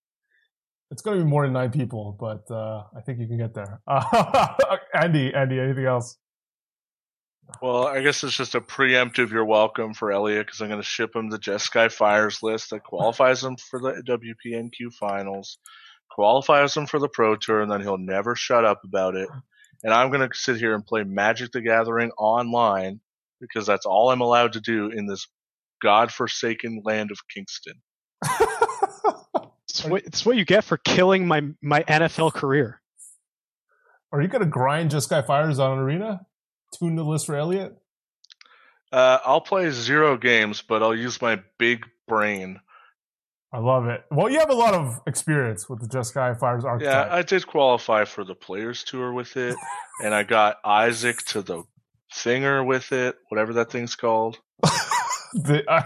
It's gonna be more than nine people, but uh, I think you can get there. Uh, Andy, Andy, anything else? Well, I guess it's just a preemptive you're welcome for Elliot because I'm going to ship him the Jeskai Fires list that qualifies him for the WPNQ finals, qualifies him for the Pro Tour, and then he'll never shut up about it. And I'm going to sit here and play Magic the Gathering online because that's all I'm allowed to do in this godforsaken land of Kingston. it's, what, it's what you get for killing my, my NFL career. Are you going to grind Jeskai Fires on Arena? tune the list for Elliot? Uh, I'll play zero games, but I'll use my big brain. I love it. Well, you have a lot of experience with the Jeskai Fires archetype. Yeah, I did qualify for the Players Tour with it, and I got Isaac to the Thinger with it, whatever that thing's called. the uh,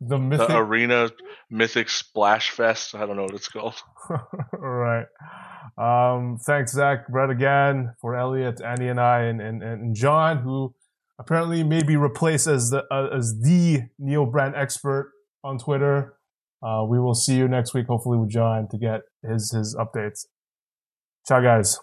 the, mythic... the arena mythic splash fest. I don't know what it's called. right. Um, thanks, Zach, Brett again for Elliot, Andy, and I, and, and, and Jon, who apparently may be replaced as the uh, as the Neo brand expert on Twitter. Uh, we will see you next week, hopefully with Jon, to get his his updates. Ciao, guys.